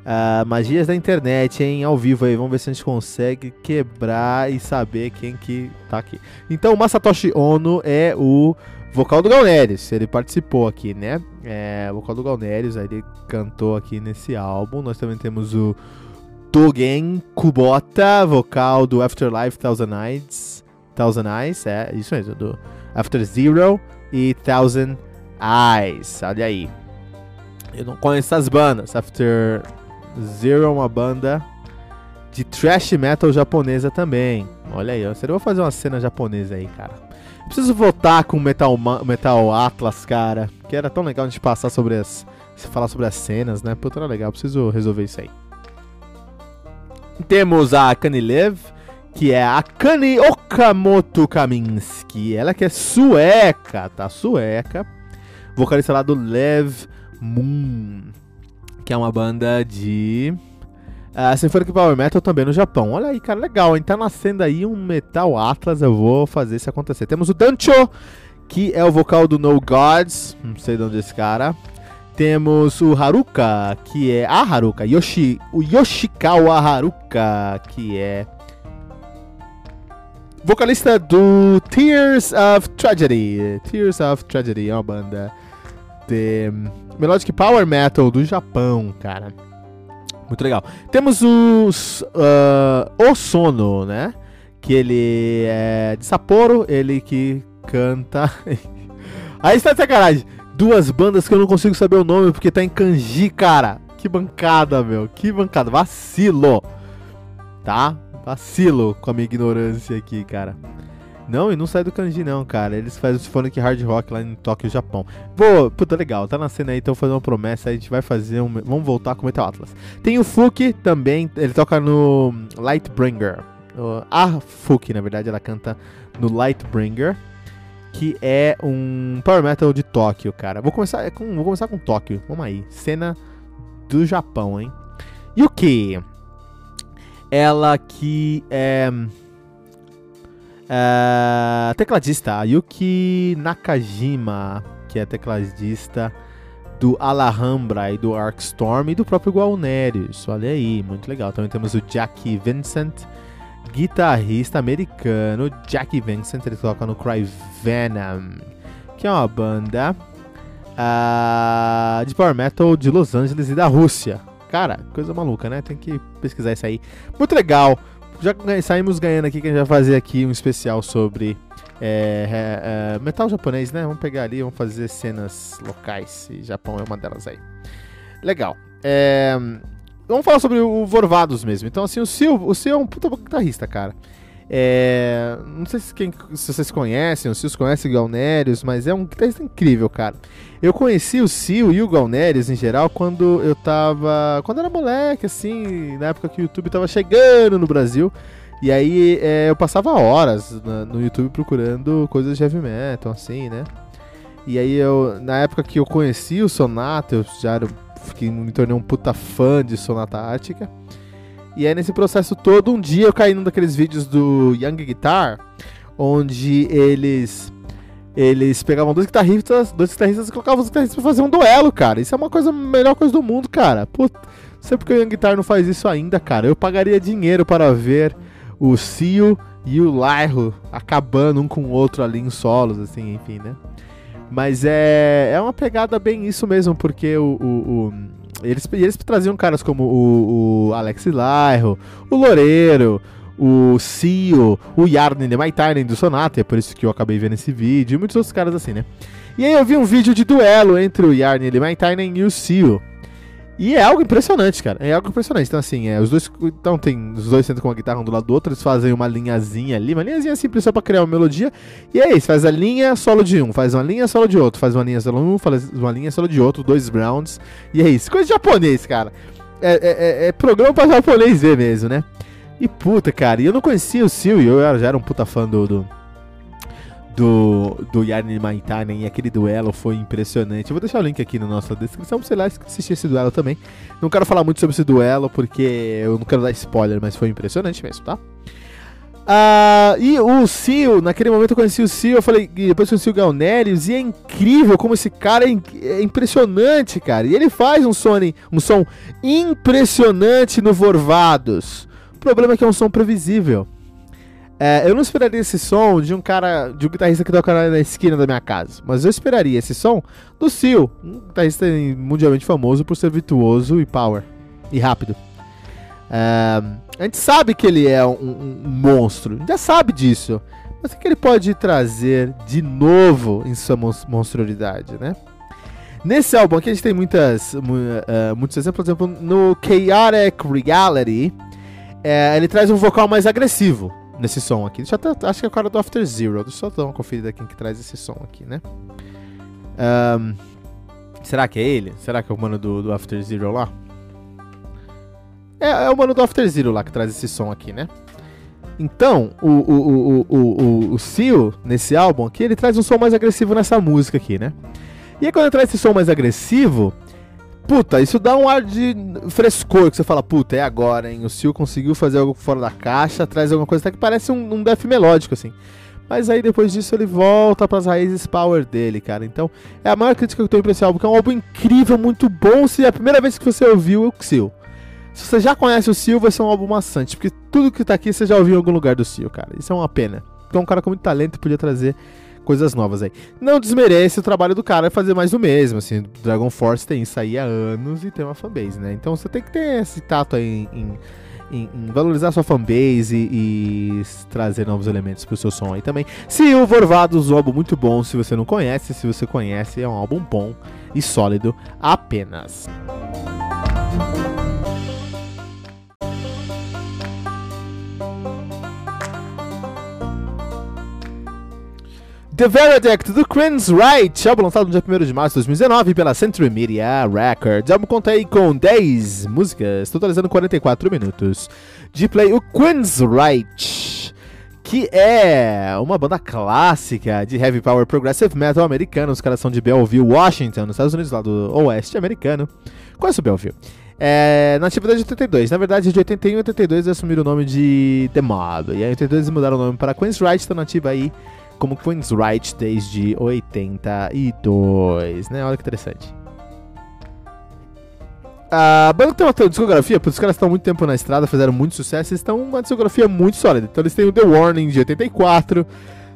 S2: Uh, magias da internet, hein? Ao vivo aí. Vamos ver se a gente consegue quebrar e saber quem que tá aqui. Então, Masatoshi Ono é o vocal do Galneres, ele participou aqui, né? É, o vocal do Galneres, aí ele cantou aqui nesse álbum. Nós também temos o Togen Kubota, vocal do Afterlife Thousand Nights. Thousand Eyes, é isso mesmo, do After Zero e Thousand Eyes. Olha aí. Eu não conheço essas bandas. After Zero é uma banda de thrash metal japonesa também. Olha aí, eu vou fazer uma cena japonesa aí, cara. Preciso voltar com Metal, Metal Atlas, cara. Que era tão legal a gente passar sobre as. falar sobre as cenas, né? Puta, era legal. Preciso resolver isso aí. Temos a Kanilev, que é a Kani Okamoto Kaminski. Ela que é sueca, tá? Sueca. Vocalista lá do Lev Moon. Que é uma banda de Uh, Symphonic Power Metal também no Japão. Olha aí, cara, legal, hein? Tá nascendo aí um Metal Atlas, eu vou fazer isso acontecer. Temos o Dancho, que é o vocal do No Gods, não sei de onde é esse cara. Temos o Haruka, que é a Haruka, Yoshi, o Yoshikawa Haruka, que é vocalista do Tears of Tragedy. Tears of Tragedy é uma banda de melodic power metal do Japão, cara. Muito legal. Temos os uh, O Sono, né? Que ele é de Sapporo, ele que canta. Aí está de sacanagem. Duas bandas que eu não consigo saber o nome porque tá em kanji, cara. Que bancada, meu. Que bancada. Vacilo. Tá? Vacilo com a minha ignorância aqui, cara. Não, e não sai do kanji não, cara. Eles fazem o Symphonic Hard Rock lá em Tóquio, Japão. Vou, puta, legal, tá nascendo aí, então fazer uma promessa, a gente vai fazer um, vamos voltar com o Metal Atlas. Tem o Fuki também, ele toca no Lightbringer. A Fuki, na verdade, ela canta no Lightbringer, que é um power metal de Tóquio, cara. Vou começar com, vou começar com Tóquio. Vamos aí, cena do Japão, hein? E o que? Ela que é Uh, tecladista, Yuki Nakajima, que é tecladista do Alhambra e do Arkstorm e do próprio Gualnerius. Olha aí, muito legal. Também temos o Jackie Vincent, guitarrista americano. Jackie Vincent, ele toca no Cry Venom, que é uma banda uh, de power metal de Los Angeles e da Rússia. Cara, coisa maluca, né? Tem que pesquisar isso aí. Muito legal já saímos ganhando aqui que a gente vai fazer aqui um especial sobre é, é, é, metal japonês, né? Vamos pegar ali, vamos fazer cenas locais. E Japão é uma delas aí. Legal. É, vamos falar sobre o Vorvados mesmo. Então, assim, o Sil, o Sil é um puta guitarrista, cara. É, não sei se, quem, se vocês conhecem, ou se vocês conhecem o Galnerius, mas é um guitarrista incrível, cara. Eu conheci o Sil e o Galnerius em geral quando eu tava. Quando era moleque, assim, na época que o YouTube tava chegando no Brasil. E aí é, eu passava horas na, no YouTube procurando coisas de heavy metal, assim, né? E aí eu, na época que eu conheci o Sonata, eu já era, fiquei, me tornei um puta fã de Sonata Ártica. E aí nesse processo todo, um dia eu caí num daqueles vídeos do Young Guitar, onde eles eles pegavam dois guitarristas, dois guitarristas e colocavam os guitarristas pra fazer um duelo, cara. Isso é uma coisa, a melhor coisa do mundo, cara. Puta, não sei porque o Young Guitar não faz isso ainda, cara. Eu pagaria dinheiro para ver o Cio e o Lyro acabando um com o outro ali em solos, assim, enfim, né? Mas é, é uma pegada bem isso mesmo, porque o, o, o eles, eles traziam caras como o, o Alex Lyro, o Loureiro, o Cio, o Yarden de Maitainen do Sonata, é por isso que eu acabei vendo esse vídeo, e muitos outros caras assim, né? E aí eu vi um vídeo de duelo entre o Yarden de Maitainen e o Cio. E é algo impressionante, cara. É algo impressionante. Então, assim, é, os dois. Então tem. Os dois sentam com a guitarra um do lado do outro, eles fazem uma linhazinha ali, uma linhazinha simples só pra criar uma melodia. E é isso, faz a linha solo de um, faz uma linha solo de outro, faz uma linha solo de um, faz uma linha solo de outro, dois rounds. E é isso. Coisa de japonês, cara. É, é, é, é programa pra japonês ver mesmo, né? E puta, cara, e eu não conhecia o e eu já era um puta fã do, do do, do Yarn Maitanen e aquele duelo foi impressionante. Eu vou deixar o link aqui na nossa descrição pra você lá assistir esse duelo também. Não quero falar muito sobre esse duelo porque eu não quero dar spoiler, mas foi impressionante mesmo, tá? Uh, e o Sil, naquele momento eu conheci o Sil, eu falei, depois conheci o Galnerius, e é incrível como esse cara é, é, impressionante, cara. E ele faz um som, um som impressionante no Vorvados. O problema é que é um som previsível. É, eu não esperaria esse som de um cara, de um guitarrista que toca na esquina da minha casa, mas eu esperaria esse som do Seal, um guitarrista mundialmente famoso por ser virtuoso e power e rápido. É, a gente sabe que ele é um, um, monstro, a gente já sabe disso, mas o que ele pode trazer de novo em sua monstruosidade, né? Nesse álbum aqui a gente tem muitas, uh, muitos exemplos, por exemplo, no Chaotic Reality, uh, ele traz um vocal mais agressivo nesse som aqui. Deixa até, acho que é o cara do After Zero. Deixa eu só dar uma conferida aqui que traz esse som aqui, né? Um, será que é ele? Será que é o mano do, do After Zero lá? É, é o mano do After Zero lá que traz esse som aqui, né? Então, o, o, o, o, o, o Seal, nesse álbum aqui, ele traz um som mais agressivo nessa música aqui, né? E aí quando ele traz esse som mais agressivo, puta, isso dá um ar de frescor, que você fala, puta, é agora, hein? O Sil conseguiu fazer algo fora da caixa, traz alguma coisa até que parece um, um death melódico, assim. Mas aí depois disso ele volta para raízes power dele, cara. Então, é a maior crítica que eu tenho pra esse álbum, que é um álbum incrível, muito bom. Se é a primeira vez que você ouviu o Sil. Se você já conhece o Sil, vai ser um álbum maçante, porque tudo que tá aqui você já ouviu em algum lugar do Sil, cara. Isso é uma pena. Porque é um cara com muito talento podia trazer coisas novas aí. Não desmerece o trabalho do cara fazer mais do mesmo, assim, Dragon Force tem isso aí há anos e tem uma fanbase, né? Então você tem que ter esse tato aí em, em, em valorizar sua fanbase e, e, trazer novos elementos pro seu som aí também. Se o Vorvados, um álbum muito bom, se você não conhece, se você conhece, é um álbum bom e sólido apenas. The Verdict do Queen's Right, álbum lançado no dia 1 de março de 2019 pela Century Media Records. O álbum conta aí com 10 músicas, totalizando 44 minutos de play. O Queen's Right, que é uma banda clássica de heavy power progressive metal americano. Os caras são de Belleville, Washington, nos Estados Unidos, lá do oeste americano. Conhece o Belleville? É, na atividade de 82. Na verdade, de 81 e 82 eles assumiram o nome de The Mob. E aí, em 82 eles mudaram o nome para Queen's Right, estão nativa aí como Queen's Right desde 82, né? Olha que interessante. A banda tem uma discografia, porque os caras estão muito tempo na estrada, fizeram muito sucesso, eles estão uma discografia muito sólida. Então eles têm o The Warning de 84,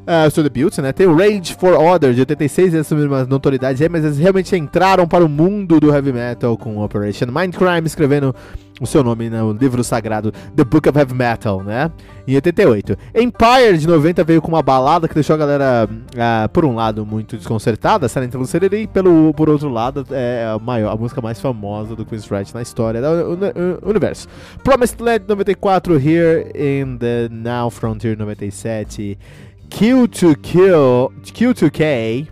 S2: uh, So The Beauty, né? Tem o Rage for Order de 86, eles assumiram uma notoriedade aí, mas eles realmente entraram para o mundo do heavy metal com Operation Mindcrime, escrevendo o seu nome no livro sagrado The Book of Heavy Metal, né? Em 88. Empire de 90 veio com uma balada que deixou a galera, uh, por um lado, muito desconcertada, Silent Lucidity, e pelo, por outro lado, é a, maior, a música mais famosa do Queen's Right na história do universo. Promised Land 94, Here in the Now Frontier 97. Q2Kill, Q2K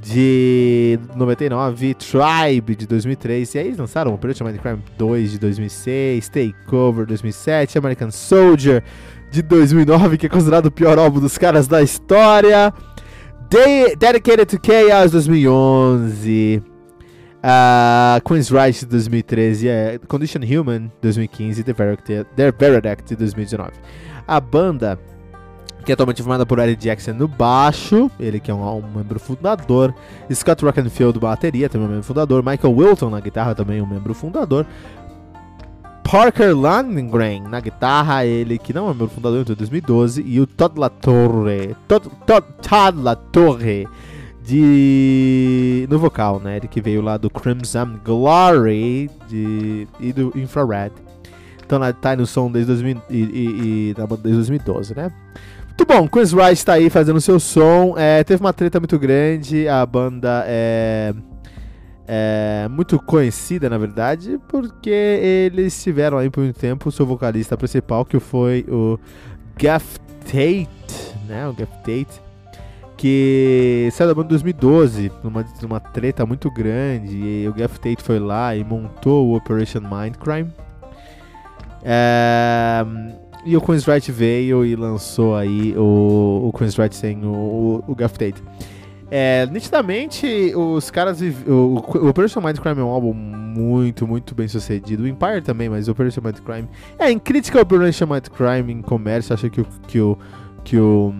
S2: de 99, Tribe de 2003, e aí eles lançaram Operation Mindcrime 2 de 2006, Takeover 2007, American Soldier de 2009, que é considerado o pior álbum dos caras da história, De Dedicated to Chaos 2011, uh, Queen's Right de 2013, yeah, Condition Human 2015 e The Veredect de 2019. A banda que é atualmente formada por Eric Jackson no baixo, ele que é um, um membro fundador, Scott Rockenfield bateria, também um membro fundador, Michael Wilton na guitarra, também um membro fundador, Parker Landgren na guitarra, ele que não é membro fundador em 2012, e o Todd LaTorre, Todd, Todd, Todd LaTorre de no vocal, né? Ele que veio lá do Crimson Glory de, e do Infrared. Então tá aí no som desde, 2000, e, e, e, desde 2012, né? Muito bom, Chris Rice tá aí fazendo seu som. É, teve uma treta muito grande, a banda é, é muito conhecida, na verdade, porque eles tiveram aí por muito tempo o seu vocalista principal, que foi o Gaff Tate, né? O Gaff Tate, que saiu da banda em 2012, numa, numa treta muito grande, e o Gaff Tate foi lá e montou o Operation Mindcrime. É, e o Queen's Right veio e lançou aí o, o Queen's Right sem o, o, o. É, nitidamente, os caras. O, o Operation Mindcrime é um álbum muito, muito bem sucedido. O Empire também, mas o Operation Mindcrime. É, em crítica ao Operation Mindcrime em comércio, acho que o, que o, que o,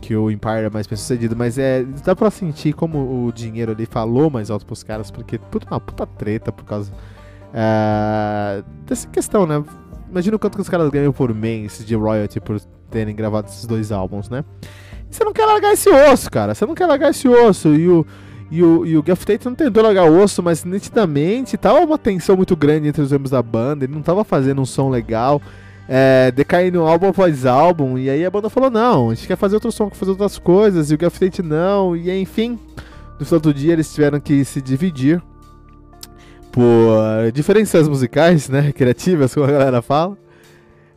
S2: que o Empire é mais bem sucedido. Mas é, dá pra sentir como o dinheiro ali falou mais alto pros caras, porque puta, uma puta treta por causa é, dessa questão, né? Imagina o quanto que os caras ganham por mês de royalty por terem gravado esses dois álbuns, né? E você não quer largar esse osso, cara. Você não quer largar esse osso. E o, e o, e o Gaff Tate não tentou largar o osso, mas nitidamente tava uma tensão muito grande entre os membros da banda. Ele não tava fazendo um som legal. É, decaindo álbum após álbum. E aí a banda falou: não, a gente quer fazer outro som, quer fazer outras coisas. E o Gaff Tate não. E enfim, no final do dia eles tiveram que se dividir por diferenças musicais, né? Criativas, como a galera fala.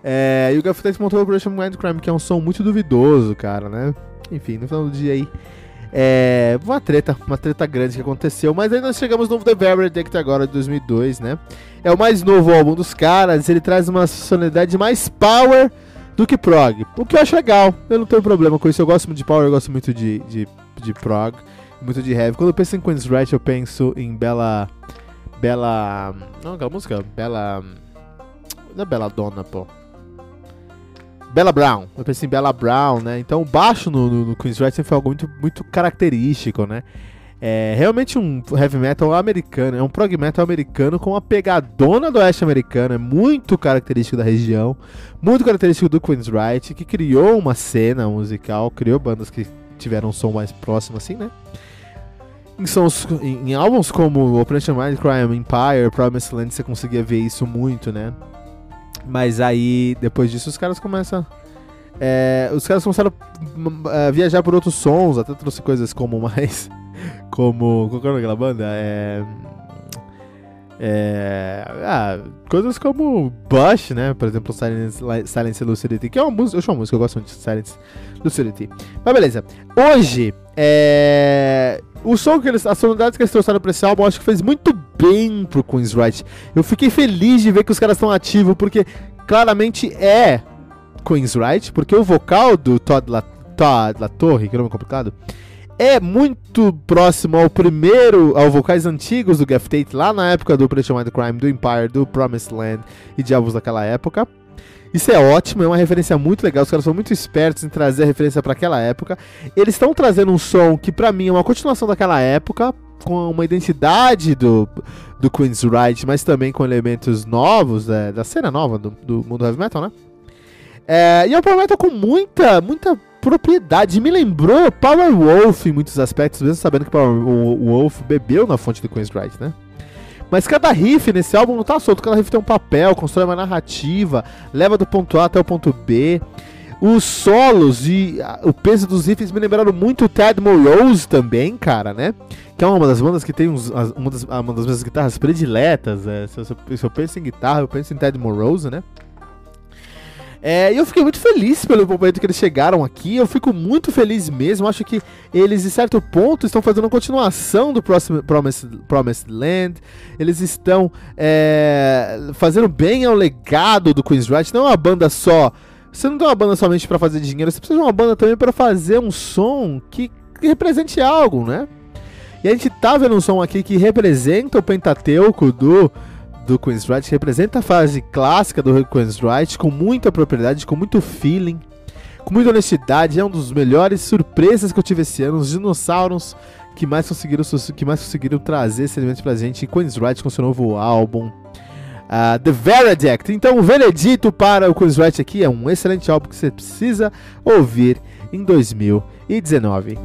S2: É, e o Gaffetex montou o Operation Mindcrime, que é um som muito duvidoso, cara, né? Enfim, no final do dia aí. É uma treta, uma treta grande que aconteceu. Mas aí nós chegamos no The Verdict agora de 2002, né? É o mais novo álbum dos caras. Ele traz uma sonoridade mais power do que prog. O que eu acho legal. Eu não tenho problema com isso. Eu gosto muito de power, eu gosto muito de, de, de prog, muito de heavy. Quando eu penso em Queen's Right, eu penso em Bela. Bela. Não, aquela música? Bela. Não é Bela Dona, pô. Bella Brown. Eu pensei em Bella Brown, né? Então o baixo no, no, no Queen's foi algo muito, muito característico, né? É realmente um heavy metal americano, é um prog metal americano com uma pegadona do oeste americano, é muito característico da região, muito característico do Queen's Right, que criou uma cena musical, criou bandas que tiveram um som mais próximo assim, né? Em, sons, em, em álbuns como Operation Mindcrime, Empire, Promised Land, você conseguia ver isso muito, né? Mas aí, depois disso, os caras começam. É, os caras começaram a viajar por outros sons, até trouxe coisas como mais. Como. Qual é o nome daquela banda? É. É, ah, coisas como Bush, né? Por exemplo, Silence, Silence Lucidity, que é uma música, eu chamo música, eu gosto muito de Silence Lucidity. Mas beleza. Hoje, é, o som que eles, as sonoridades que eles trouxeram pra esse álbum, eu acho que fez muito bem pro Queen's Right. Eu fiquei feliz de ver que os caras estão ativos, porque claramente é Queen's Right, porque o vocal do Todd La, Todd La Torre, que nome complicado, é muito próximo ao primeiro, ao vocais antigos do Gaff Tate, lá na época do Operation Mind Crime, do Empire, do Promised Land e diabos daquela época. Isso é ótimo, é uma referência muito legal. Os caras são muito espertos em trazer a referência para aquela época. Eles estão trazendo um som que, para mim, é uma continuação daquela época, com uma identidade do, do Queen's Ride, mas também com elementos novos é, da cena nova do, do mundo heavy metal, né? É, e é um power metal com muita, muita propriedade. Me lembrou Power Wolf em muitos aspectos, mesmo sabendo que Power Wolf bebeu na fonte do Queen's Ride, né? Mas cada riff nesse álbum não tá solto, cada riff tem um papel, constrói uma narrativa, leva do ponto A até o ponto B. Os solos e o peso dos riffs me lembraram muito o Ted Morose também, cara, né? Que é uma das bandas que tem uns, uma, das, uma das minhas guitarras prediletas. É, se, eu, se, eu, penso em guitarra, eu penso em Ted Morose, né? É, eu fiquei muito feliz pelo momento que eles chegaram aqui. Eu fico muito feliz mesmo. Acho que eles, em certo ponto, estão fazendo uma continuação do próximo Promised, Promised Land. Eles estão é, fazendo bem ao legado do Queen's Right. Não é uma banda só. Você não tem uma banda somente para fazer dinheiro, você precisa de uma banda também para fazer um som que, que represente algo, né? E a gente tá vendo um som aqui que representa o Pentateuco do do Queen's Right, representa a fase clássica do Queen's Right com muita propriedade, com muito feeling, com muita honestidade. É um dos melhores surpresas que eu tive esse ano. Os dinossauros que mais conseguiram, que mais conseguiram trazer esse elemento pra gente. Queen's Right com seu novo álbum. Uh, The Verdict. Então, o veredito para o Queen's Right aqui é um excelente álbum que você precisa ouvir em 2019.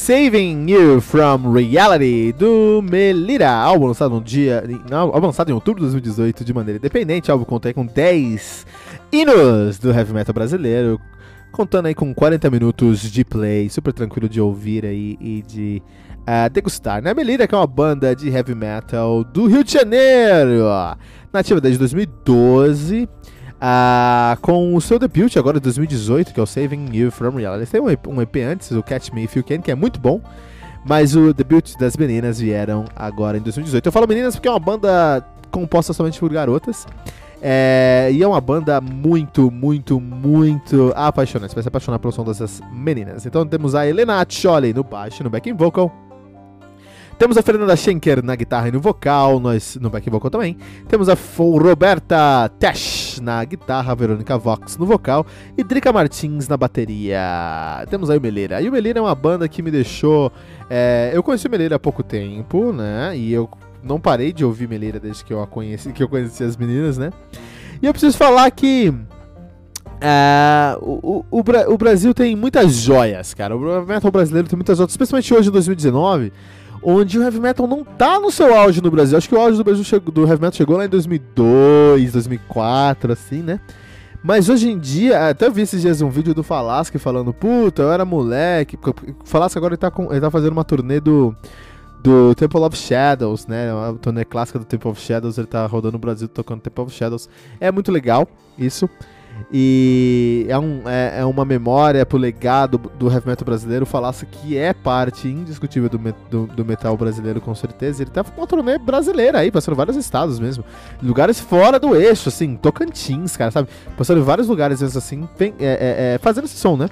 S2: Saving You From Reality, do Melira, álbum lançado, no dia, álbum lançado em outubro de 2018 de maneira independente, álbum conta com 10 hinos do heavy metal brasileiro, contando aí com 40 minutos de play, super tranquilo de ouvir aí e de uh, degustar. Né? Melira que é uma banda de heavy metal do Rio de Janeiro, nativa desde 2012, Uh, com o seu debut agora de 2018, que é o Saving You From Reality. Tem um EP, um EP antes, o Catch Me If You Can, que é muito bom. Mas o debut das meninas vieram agora em 2018. Eu falo meninas porque é uma banda composta somente por garotas. É, e é uma banda muito, muito, muito apaixonante. Você vai se apaixonar pelo som dessas meninas. Então temos a Helena Acholi no baixo, no backing vocal. Temos a Fernanda Schenker na guitarra e no vocal, nós no back vocal também. Temos a Roberta Tesh na guitarra, Verônica Vox no vocal e Drica Martins na bateria. Temos aí o Meleira. E o Meleira é uma banda que me deixou. É, eu conheci o Meleira há pouco tempo, né? E eu não parei de ouvir Meleira desde que eu a conheci, que eu conheci as meninas, né? E eu preciso falar que. É, o, o, o, Brasil tem muitas joias, cara. O metal brasileiro tem muitas joias, especialmente hoje em 2019 onde o heavy metal não tá no seu auge no Brasil. Acho que o auge do Brasil chegou, do heavy metal chegou lá em 2002, 2004, assim, né? Mas hoje em dia, até vi esses dias um vídeo do Falasque falando, puta, eu era moleque. O Falasque agora ele tá, com, ele tá fazendo uma turnê do, do Temple of Shadows, né? Uma turnê clássica do Temple of Shadows, ele tá rodando no Brasil tocando Temple of Shadows. É muito legal isso. E é, um, é, é, uma memória pro legado do heavy metal brasileiro. Falasse que é parte indiscutível do, do, do, metal brasileiro, com certeza. Ele tá com uma turnê brasileira aí, passando vários estados mesmo. Lugares fora do eixo, assim, Tocantins, cara, sabe? Passando em vários lugares, assim, é, é, é, fazendo esse som, né?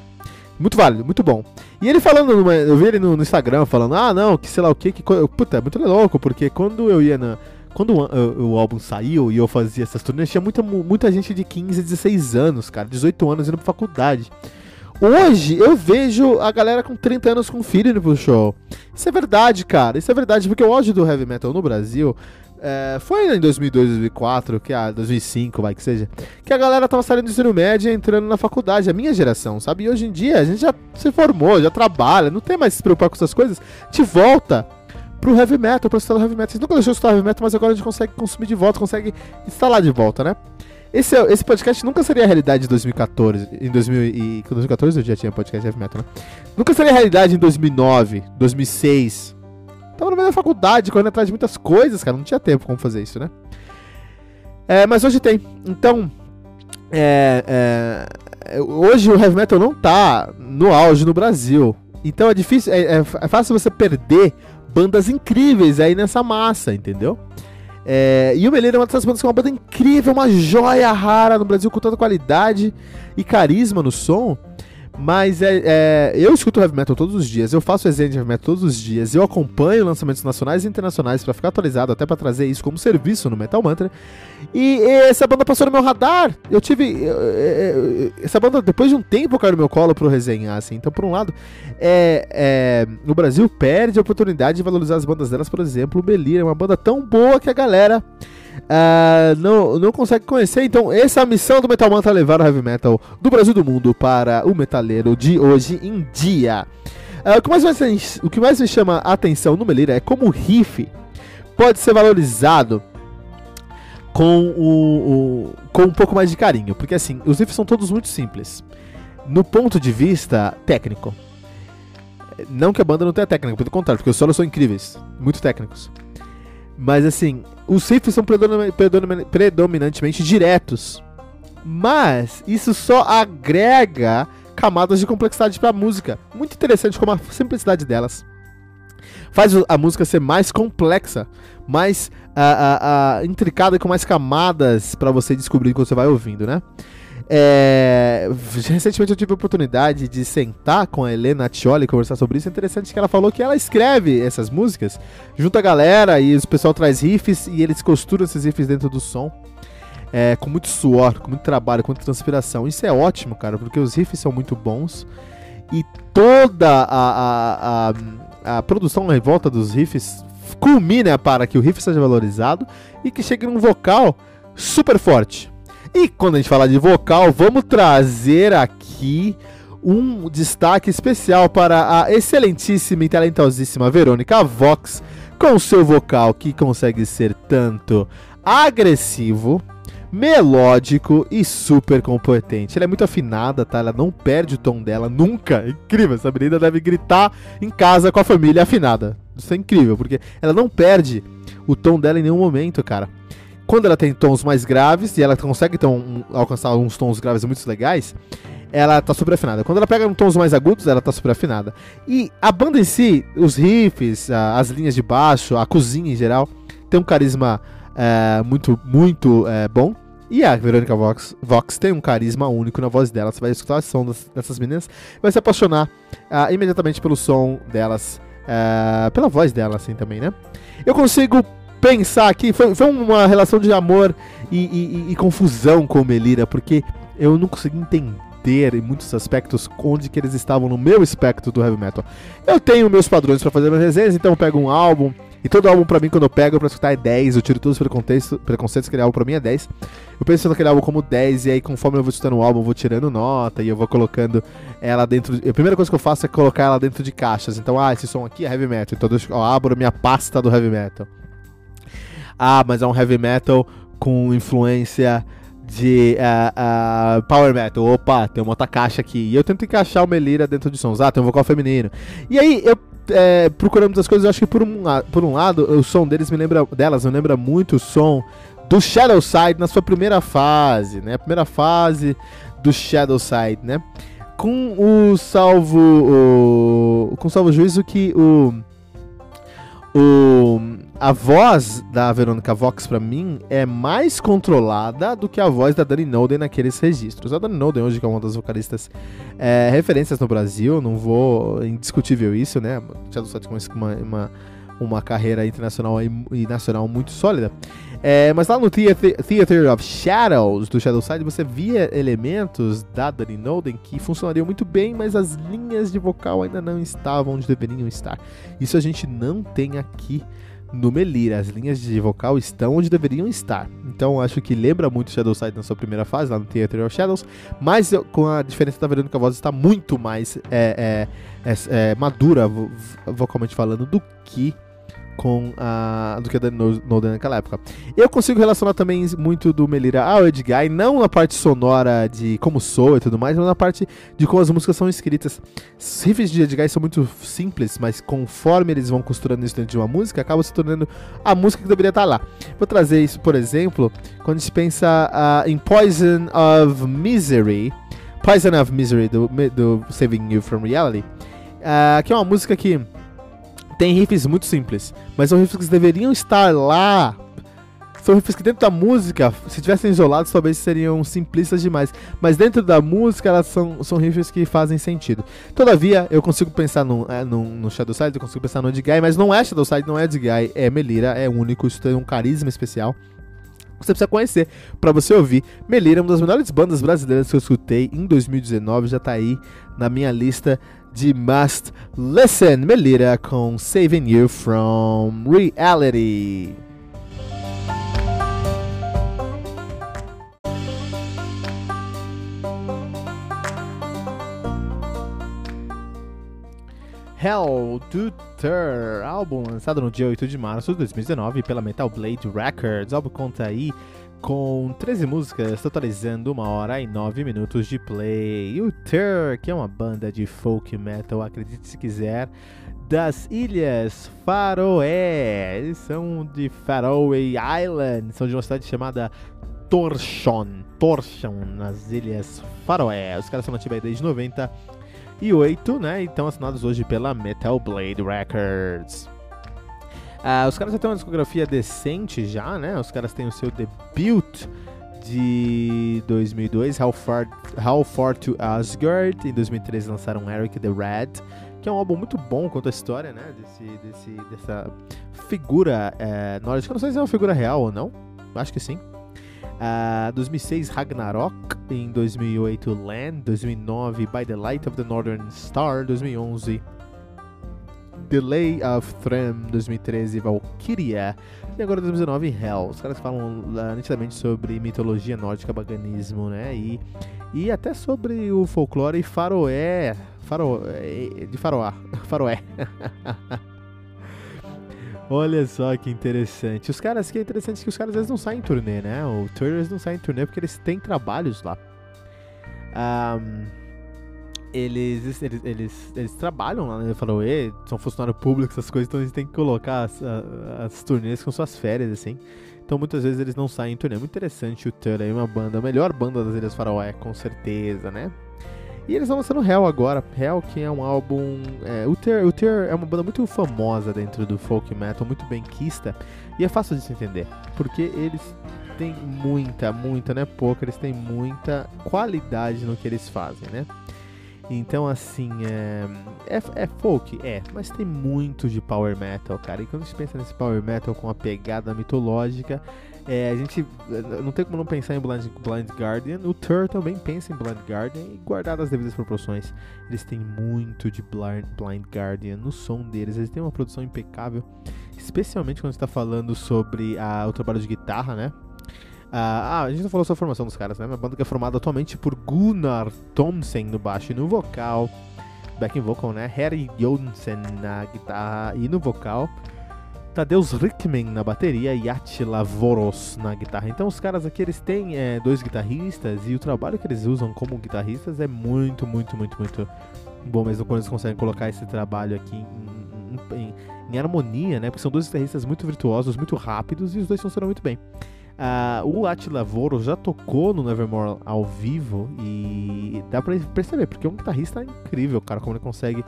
S2: Muito válido, muito bom. E ele falando, numa, eu vi ele no, no, Instagram falando, ah, não, que sei lá o que, que. Puta, é muito louco, porque quando eu ia na quando o, o, álbum saiu e eu fazia essas turnês, tinha muita, muita gente de 15, 16 anos, cara, 18 anos indo pra faculdade. Hoje eu vejo a galera com 30 anos com filho indo pro show. Isso é verdade, cara. Isso é verdade, porque o auge do heavy metal no Brasil é, foi em 2002, 2004, que a 2005, vai que seja, que a galera tava saindo do ensino médio e entrando na faculdade, a minha geração, sabe? E hoje em dia a gente já se formou, já trabalha, não tem mais se preocupar com essas coisas, te volta pro heavy metal, pro estado heavy metal. Vocês nunca deixou de escutar heavy metal, mas agora a gente consegue consumir de volta, consegue instalar de volta, né? Esse, esse podcast nunca seria a realidade em 2014. Em 2000 e, 2014 eu já tinha podcast heavy metal, né? Nunca seria a realidade em 2009, 2006. Tava no meio da faculdade, correndo atrás de muitas coisas, cara. Não tinha tempo como fazer isso, né? É, mas hoje tem. Então, é, é, hoje o heavy metal não tá no auge no Brasil. Então é difícil, é, é, é fácil você perder bandas incríveis aí nessa massa, entendeu? É, e o Meleiro é uma dessas bandas que é uma banda incrível, uma joia rara no Brasil com tanta qualidade e carisma no som. Mas é, é, eu escuto heavy metal todos os dias, eu faço resenha de heavy metal todos os dias, eu acompanho lançamentos nacionais e internacionais para ficar atualizado, até para trazer isso como serviço no Metal Mantra. E essa banda passou no meu radar. Eu tive. Eu, eu, essa banda, depois de um tempo, caiu no meu colo pro resenhar, assim. Então, por um lado, é, é, o Brasil perde a oportunidade de valorizar as bandas delas, por exemplo, o Belir é uma banda tão boa que a galera uh, não, não consegue conhecer. Então, essa é a missão do Metal Mantra levar o heavy metal do Brasil do mundo para o metaleiro de hoje em dia. Uh, o, que mais me, o que mais me chama a atenção no Melira é como o riff pode ser valorizado com, o, o, com um pouco mais de carinho. Porque assim, os riffs são todos muito simples. No ponto de vista técnico. Não que a banda não tenha técnica, pelo contrário, porque os solos são incríveis, muito técnicos. Mas assim, os riffs são predominantemente diretos. Mas isso só agrega camadas de complexidade para a música. Muito interessante como a simplicidade delas faz a música ser mais complexa, mais uh, uh, uh, intricada com mais camadas para você descobrir quando você vai ouvindo, né? É, recentemente eu tive a oportunidade de sentar com a Helena Tioli e conversar sobre isso. É interessante que ela falou que ela escreve essas músicas junto a galera e o pessoal traz riffs e eles costuram esses riffs dentro do som. É, com muito suor, com muito trabalho, com muita transpiração. Isso é ótimo, cara, porque os riffs são muito bons e toda a, a, a, a produção em volta dos riffs culmina para que o riff seja valorizado e que chegue num vocal super forte. E quando a gente fala de vocal, vamos trazer aqui um destaque especial para a excelentíssima e talentosíssima Verônica Vox, com seu vocal que consegue ser tanto agressivo melódico e super competente. Ela é muito afinada, tá? Ela não perde o tom dela nunca. É incrível, essa menina deve gritar em casa com a família afinada. Isso é incrível, porque ela não perde o tom dela em nenhum momento, cara. Quando ela tem tons mais graves e ela consegue então, alcançar uns tons graves muito legais, ela tá super afinada. Quando ela pega tons mais agudos, ela tá super afinada. E a banda em si, os riffs, as linhas de baixo, a cozinha em geral, tem um carisma é, muito, muito é, bom. E a Verônica Vox, Vox tem um carisma único na voz dela. Você vai escutar a som dessas meninas, vai se apaixonar uh, imediatamente pelo som delas, uh, pela voz dela, assim também, né? Eu consigo pensar aqui, foi, foi uma relação de amor e, e, e, confusão com Melira, porque eu não consegui entender em muitos aspectos onde que eles estavam no meu espectro do heavy metal. Eu tenho meus padrões para fazer minhas resenhas, então eu pego um álbum e todo álbum pra mim, quando eu pego pra escutar é 10, eu tiro todos os preconceitos, preconceitos aquele álbum pra mim é 10. Eu penso naquele álbum como 10, e aí conforme eu vou escutando o álbum, eu vou tirando nota e eu vou colocando ela dentro. De... A primeira coisa que eu faço é colocar ela dentro de caixas. Então, ah, esse som aqui é heavy metal. Então eu abro minha pasta do heavy metal. Ah, mas é um heavy metal com influência de uh, uh, power metal. Opa, tem uma outra caixa aqui. E eu tento encaixar o Melira dentro de sons. Ah, tem um vocal feminino. E aí eu é, procurando muitas coisas, eu acho que por um, por um lado, o som deles me lembra, delas me lembra muito o som do Shadow Side na sua primeira fase, né? A primeira fase do Shadow Side, né? Com o salvo, o, com o salvo juízo que o, o a voz da Verônica Vox, para mim, é mais controlada do que a voz da Dani Noden naqueles registros. A Dani Noden, hoje, que é uma das vocalistas é, referências no Brasil, não vou. indiscutível isso, né? Já do com uma, uma, uma carreira internacional e nacional muito sólida. É, mas lá no Theater of Shadows do Shadow Side você via elementos da Dani Noden que funcionariam muito bem, mas as linhas de vocal ainda não estavam onde deveriam estar. Isso a gente não tem aqui no Melira. As linhas de vocal estão onde deveriam estar. Então acho que lembra muito Shadow Side na sua primeira fase, lá no Theater of Shadows, mas com a diferença da Verônica a voz está muito mais é, é, é, é madura, vocalmente falando, do que com a do que a Dan Noden naquela época. Eu consigo relacionar também muito do Melira ao Edguy, não na parte sonora de como soa e tudo mais, mas na parte de como as músicas são escritas. Os riffs de Edguy são muito simples, mas conforme eles vão costurando isso dentro de uma música, acaba se tornando a música que deveria estar lá. Vou trazer isso, por exemplo, quando a gente pensa uh, em Poison of Misery, Poison of Misery do, do Saving You From Reality, uh, que é uma música que tem riffs muito simples, mas são riffs que deveriam estar lá. São riffs que dentro da música, se tivessem isolados, talvez seriam simplistas demais. Mas dentro da música, elas são, são riffs que fazem sentido. Todavia, eu consigo pensar no, é, no, no Shadow Side, eu consigo pensar no Edguy, mas não é Shadow Side, não é Edguy, é Melira, é único, isso tem um carisma especial você precisa conhecer para você ouvir. Melira, uma das melhores bandas brasileiras que eu escutei em 2019, já tá aí na minha lista de Must Listen. Melira com Saving You From Reality. Hell to Ter, álbum lançado no dia 8 de março de 2019 pela Metal Blade Records. O álbum conta aí com 13 músicas, totalizando 1 hora e 9 minutos de play. O Tur, que é uma banda de folk metal, acredite se quiser, das Ilhas Faroé. Eles são de Faroe Island, são de uma cidade chamada Torshon, Torshon, nas Ilhas Faroé. Os caras são nativos aí desde 98, né? E estão assinados hoje pela Metal Blade Records. Uh, os caras já têm uma discografia decente já, né? Os caras têm o seu debut de 2002, How Far, How Far to Asgard. Em 2013 lançaram Eric the Red, que é um álbum muito bom conta a história, né? Desse, desse, dessa figura é, nórdica. Não sei se é uma figura real ou não. Acho que sim. Uh, 2006 Ragnarok, em 2008 Land, 2009 By the Light of the Northern Star, 2011 Delay of Threm 2013, Valkyria. E agora 2019, Hell. Os caras falam uh, nitidamente sobre mitologia nórdica, paganismo, né? E, e até sobre o folclore faroé. Faroé. De faroá. Faroé. Olha só que interessante. Os caras, que é interessante que os caras às vezes não saem em turnê, né? O Tours não saem em turnê porque eles têm trabalhos lá. Um, eles, eles, eles, eles trabalham lá, né? Falou, são funcionários públicos, essas coisas, então eles têm que colocar as, as turnês com suas férias, assim. Então muitas vezes eles não saem em turnê. Muito interessante o Tur aí, uma banda, a melhor banda das Ilhas Faroé, com certeza, né? E eles estão lançando Hell agora. Hell, que é um álbum. É, o Ter, o Ter é uma banda muito famosa dentro do folk metal, muito benquista. E é fácil de se entender. Porque eles têm muita, muita, não é pouca, eles têm muita qualidade no que eles fazem, né? Então, assim, é, é, é, folk? É, mas tem muito de power metal, cara. E quando a gente pensa nesse power metal com a pegada mitológica, é, a gente não tem como não pensar em Blind, Blind Guardian. O Tur também pensa em Blind Guardian e guardado as devidas proporções. Eles têm muito de Blind, Blind Guardian no som deles. Eles têm uma produção impecável, especialmente quando está falando sobre a, o trabalho de guitarra, né? Ah, a gente não falou sobre a formação dos caras, né? Uma banda que é formada atualmente por Gunnar Thomsen no baixo e no vocal, backing vocal, né? Harry Jonsen na guitarra e no vocal, Tadeusz Rickman na bateria e Attila Voros na guitarra. Então os caras aqui eles têm é, dois guitarristas e o trabalho que eles usam como guitarristas é muito, muito, muito, muito bom mesmo quando eles conseguem colocar esse trabalho aqui em, em, em harmonia, né? Porque são dois guitarristas muito virtuosos, muito rápidos e os dois funcionam muito bem. Uh, o Attila Voro já tocou no Nevermore ao vivo e dá pra perceber, porque é um guitarrista incrível, cara, como ele consegue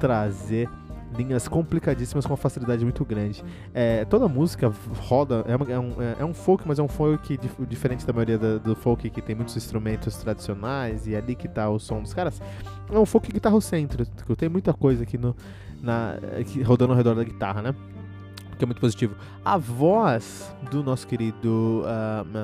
S2: trazer linhas complicadíssimas com uma facilidade muito grande. É, toda música roda, é, é, um, é, é, um folk, mas é um folk dif diferente da maioria da, do folk que tem muitos instrumentos tradicionais e é ali que tá o som dos caras. É um folk guitarrocêntrico, tem muita coisa aqui no, na, rodando ao redor da guitarra, né? Que é muito positivo. A voz do nosso querido uh,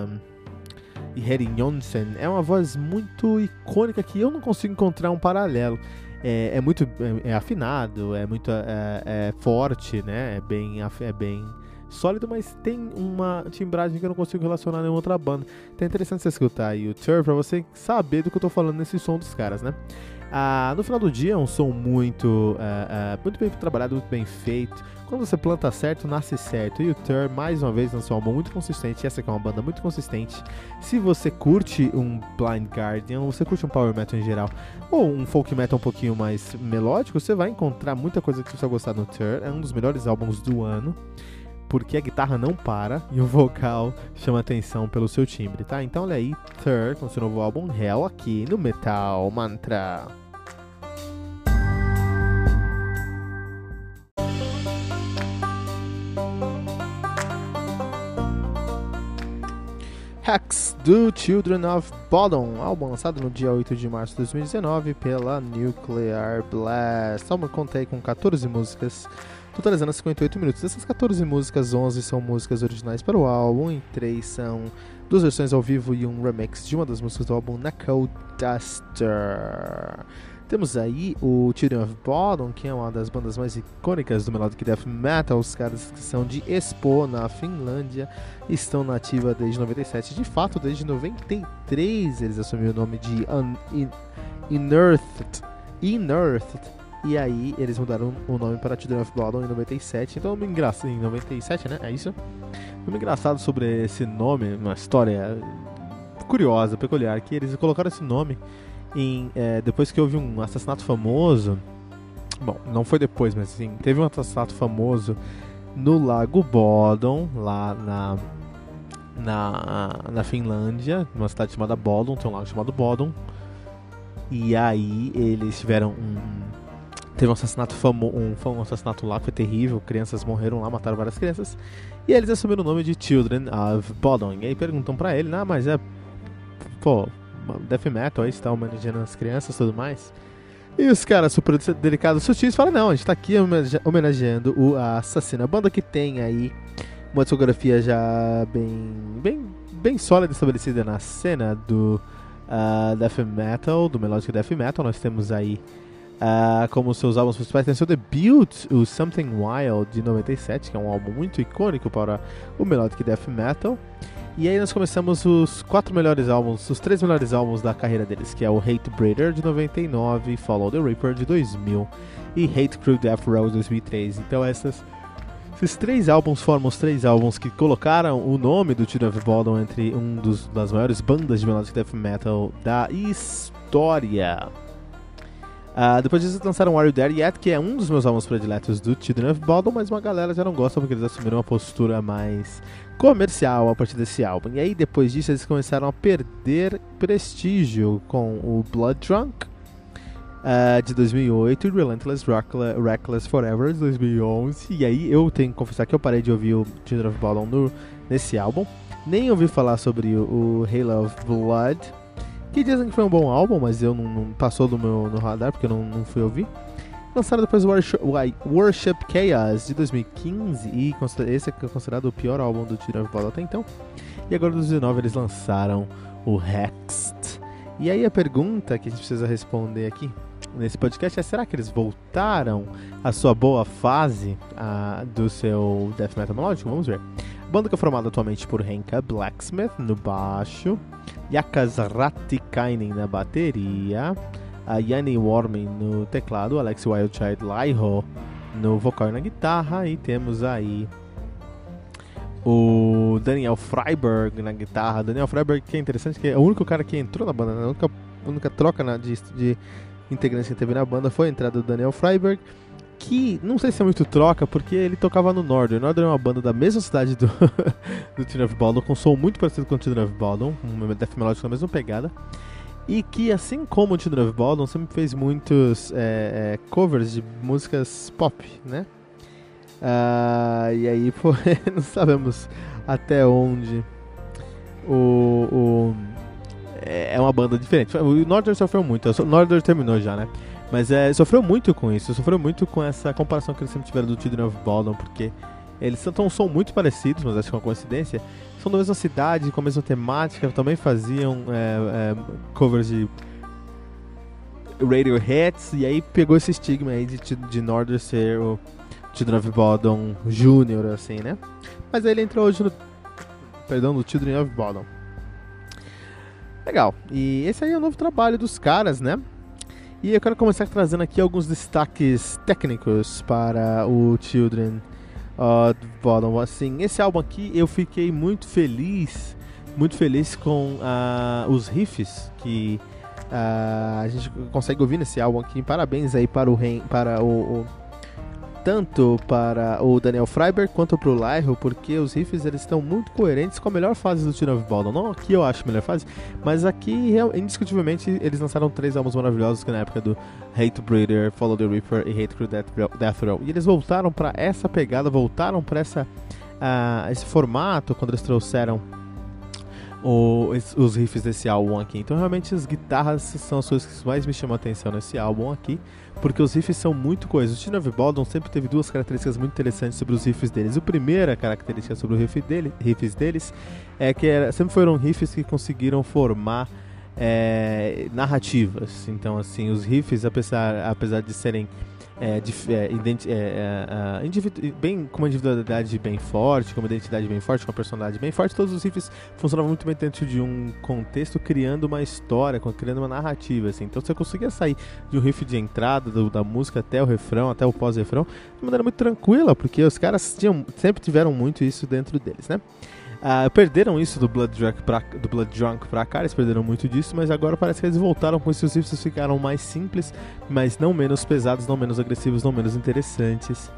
S2: um, Harry Jonsen é uma voz muito icônica que eu não consigo encontrar um paralelo. É, é muito é, é, afinado, é muito é, é, forte, né? É bem, é bem sólido, mas tem uma timbragem que eu não consigo relacionar a nenhuma outra banda. Então é interessante você escutar aí o Tur pra você saber do que eu tô falando nesse som dos caras, né? Ah, no final do dia é um som muito, uh, uh, muito bem trabalhado, muito bem feito. Quando você planta certo, nasce certo. E o Tur, mais uma vez, lançou um álbum muito consistente. Essa aqui é uma banda muito consistente. Se você curte um Blind Guardian, ou você curte um Power Metal em geral, ou um Folk Metal um pouquinho mais melódico, você vai encontrar muita coisa que você vai gostar no Tur. É um dos melhores álbuns do ano porque a guitarra não para e o vocal chama atenção pelo seu timbre, tá? Então olha aí, Third, com seu novo álbum Hell aqui no Metal Mantra. Hex do Children of Bodom, álbum lançado no dia 8 de março de 2019 pela Nuclear Blast. O álbum conta aí com 14 músicas totalizando 58 minutos. Dessas 14 músicas, 11 são músicas originais para o álbum e 3 são duas versões ao vivo e um remix de uma das músicas do álbum Knuckle Duster. Temos aí o Children of Bodom, que é uma das bandas mais icônicas do Melodic Death Metal. Os caras que são de Espoo, na Finlândia, estão na ativa desde 97. De fato, desde 93 eles assumiram o nome de Un In. Inearthed E aí eles mudaram o nome para Children of Bodom em 97. Então, nome engraçado. Em 97, né? É isso? Um engraçado sobre esse nome, uma história curiosa, peculiar, que eles colocaram esse nome em, é, depois que houve um assassinato famoso. Bom, não foi depois, mas assim, teve um assassinato famoso no Lago Bodom, lá na, na, na Finlândia, numa cidade chamada Bodom, tem um lago chamado Bodom. E aí eles tiveram um. Teve um assassinato famoso. Um, um assassinato lá foi terrível. Crianças morreram lá, mataram várias crianças. E eles assumiram o nome de Children of Bodom. E aí perguntam pra ele, ah, mas é. Pô, death metal aí, está homenageando as crianças e tudo mais. E os caras super delicados sutis falam, não, a gente tá aqui homenageando o assassino. A banda que tem aí uma discografia já bem, bem, bem sólida estabelecida na cena do uh, death metal, do melodic death metal. Nós temos aí uh, como seus álbuns principais, tem seu debut, o Something Wild de 97, que é um álbum muito icônico para o melodic death metal. E aí nós começamos os quatro melhores álbuns, os três melhores álbuns da carreira deles, que é o Hate Breeder de 99, Follow the Reaper de 2000 e Hate Crew Death Row de 2003. Então essas esses três álbuns formam os três álbuns que colocaram o nome do Children of Bodom entre um dos, das maiores bandas de melodic death metal da história. Uh, depois disso lançaram Are You There Yet, que é um dos meus álbuns prediletos do Children of Bodom, mas uma galera já não gosta porque eles assumiram uma postura mais comercial a partir desse álbum. E aí depois disso eles começaram a perder prestígio com o Blood Drunk, uh, de 2008 e Relentless Reckless Forever de 2011. E aí eu tenho que confessar que eu parei de ouvir o Children of no, nesse álbum. Nem ouvi falar sobre o, o Halo of Blood, que dizem que foi um bom álbum, mas eu não, não passou do meu no radar porque eu não, não fui ouvir. Lançaram depois Worship, Worship Chaos de 2015 e esse é considerado o pior álbum do Bodom até então. E agora, em 2019, eles lançaram o Hexed. E aí a pergunta que a gente precisa responder aqui nesse podcast é: será que eles voltaram à sua boa fase a, do seu death metal melódico? Vamos ver. Banda que é formada atualmente por Henka Blacksmith no baixo, Yakas Ratikainen na bateria, a Yanni Warmin no teclado, Alex Wildchild Laiho no vocal e na guitarra, e temos aí o Daniel Freiberg na guitarra. Daniel Freiberg, que é interessante, que é o único cara que entrou na banda, né? a única, a única troca na, de, de integrantes que teve na banda foi a entrada do Daniel Freiberg, que não sei se é muito troca, porque ele tocava no Northern. Northern é uma banda da mesma cidade do, do Teen of Baldwin, com som muito parecido com o Teen of Baldwin, um death melódico na mesma pegada. E que, assim como o Teen of Baldwin, sempre fez muitos é, é, covers de músicas pop, né? Uh, e aí, pô, não sabemos até onde o, o é, é uma banda diferente. O Northern sofreu muito, o Northern terminou já, né? Mas é, sofreu muito com isso, sofreu muito com essa comparação que eles sempre tiveram do Children of Baldwin, porque eles tão, são muito parecidos, mas acho que é uma coincidência. São da mesma cidade, com a mesma temática, também faziam é, é, covers de radio hits, e aí pegou esse estigma aí de, de Northern ser o Children of Baldwin Jr., assim, né? Mas aí ele entrou hoje no. Perdão, no Children of Baldwin. Legal. E esse aí é o novo trabalho dos caras, né? E eu quero começar trazendo aqui alguns destaques técnicos para o Children of Bottom. Assim, esse álbum aqui eu fiquei muito feliz, muito feliz com uh, os riffs que uh, a gente consegue ouvir nesse álbum aqui. Parabéns aí para o, para o, o tanto para o Daniel Freiberg quanto para o Lyro, porque os riffs eles estão muito coerentes com a melhor fase do Tune of Baldwin. Não aqui eu acho a melhor fase, mas aqui indiscutivelmente eles lançaram três álbuns maravilhosos que na época do Hate Breeder, Follow the Reaper e Hate Crew Death, Death Row. E eles voltaram para essa pegada, voltaram para essa uh, esse formato quando eles trouxeram o, os riffs desse álbum aqui. Então realmente as guitarras são as coisas que mais me chamam a atenção nesse álbum aqui porque os riffs são muito coisas. O Teen of Baldwin sempre teve duas características muito interessantes sobre os riffs deles. A primeira característica sobre os riff dele, riffs deles é que era, sempre foram riffs que conseguiram formar é, narrativas. Então, assim, os riffs, apesar, apesar de serem é, é, identi é, é bem, com uma individualidade bem forte, com uma identidade bem forte, com uma personalidade bem forte, todos os riffs funcionavam muito bem dentro de um contexto, criando uma história, criando uma narrativa, assim. Então você conseguia sair de um riff de entrada do, da música até o refrão, até o pós-refrão, de maneira muito tranquila, porque os caras tinham, sempre tiveram muito isso dentro deles, né? Uh, perderam isso do Blood, Drunk pra, do Blood Drunk pra cá, eles perderam muito disso, mas agora parece que eles voltaram com esses riffs ficaram mais simples, mas não menos pesados, não menos agressivos, não menos interessantes.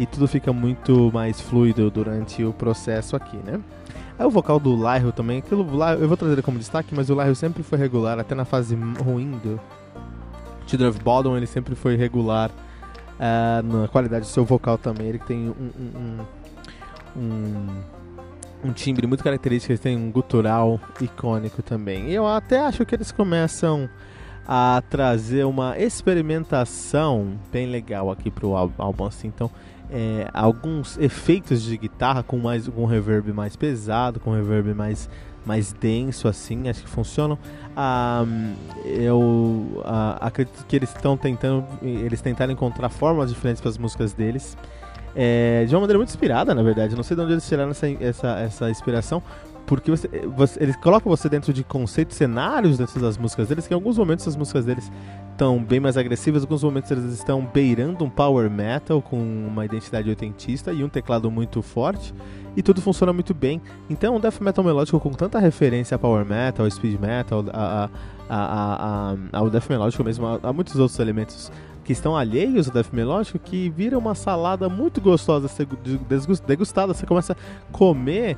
S2: E tudo fica muito mais fluido durante o processo aqui, né? Aí o vocal do Lyro também, aquilo, eu vou trazer ele como destaque, mas o Lyro sempre foi regular, até na fase ruim do Children of Bodom, ele sempre foi regular uh, na qualidade do seu vocal também. Ele tem um, um, um, um um timbre muito característico, eles têm um gutural icônico também. E eu até acho que eles começam a trazer uma experimentação bem legal aqui pro álbum, assim. Então, é, alguns efeitos de guitarra com mais com reverb mais pesado, com reverb mais mais denso assim, acho que funcionam. Ah, eu ah, acredito que eles estão tentando, eles tentaram encontrar formas diferentes para as músicas deles. É, de uma maneira muito inspirada, na verdade. Não sei de onde eles tiraram essa, essa, essa inspiração, porque você, você, eles colocam você dentro de conceitos, cenários dentro das músicas deles, que em alguns momentos as músicas deles estão bem mais agressivas, em alguns momentos eles estão beirando um power metal com uma identidade oitentista e um teclado muito forte, e tudo funciona muito bem. Então, um death metal melódico com tanta referência a power metal, speed metal, a, a, a, a, ao death melódico mesmo, a muitos outros elementos que estão alheios ao death melódico que vira uma salada muito gostosa degustada. Você começa a comer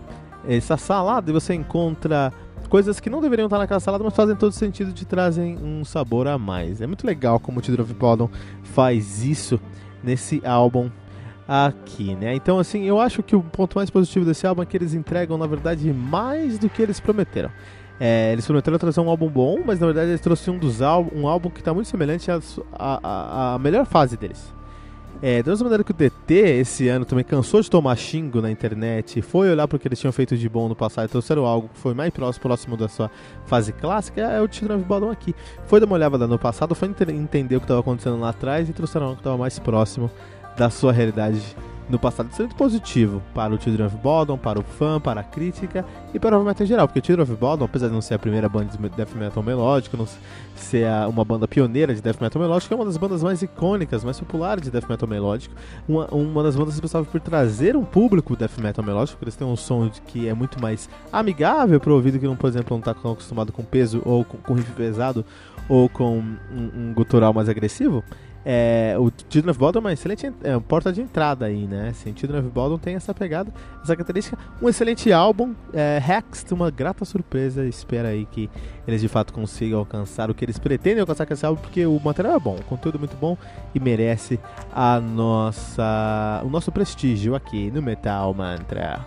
S2: essa salada e você encontra coisas que não deveriam estar naquela salada, mas fazem todo sentido e trazem um sabor a mais. É muito legal como o of Bodom faz isso nesse álbum aqui, né? Então, assim, eu acho que o ponto mais positivo desse álbum é que eles entregam, na verdade, mais do que eles prometeram. É, eles prometeram trazer um álbum bom, mas na verdade eles trouxeram um, um álbum que está muito semelhante à, melhor fase deles. É, da mesma maneira que o DT esse ano também cansou de tomar xingo na internet, foi olhar para o que eles tinham feito de bom no passado e trouxeram algo que foi mais próximo, próximo da sua fase clássica, é o of Bodom aqui. Foi dar uma olhada no passado, foi entender o que estava acontecendo lá atrás e trouxeram algo que estava mais próximo da sua realidade no passado muito positivo para o Children of Bodom, para o fã, para a crítica e para o metal em geral, porque o Children of Bodom, apesar de não ser a primeira banda de death metal melódico, não ser uma banda pioneira de death metal melódico, é uma das bandas mais icônicas, mais populares de death metal melódico, uma, uma das bandas responsáveis por trazer um público death metal melódico, porque eles têm um som que é muito mais amigável para o ouvido que, não, por exemplo, não está acostumado com peso ou com, com riff pesado ou com um, um gutural mais agressivo. É, o Children of é uma excelente é, porta de entrada aí, né? Assim, Children of tem essa pegada, essa característica. Um excelente álbum, é, Hex, uma grata surpresa. Espera aí que eles de fato consigam alcançar o que eles pretendem alcançar com esse álbum, porque o material é bom, o conteúdo é muito bom e merece a nossa, o nosso prestígio aqui no Metal Mantra.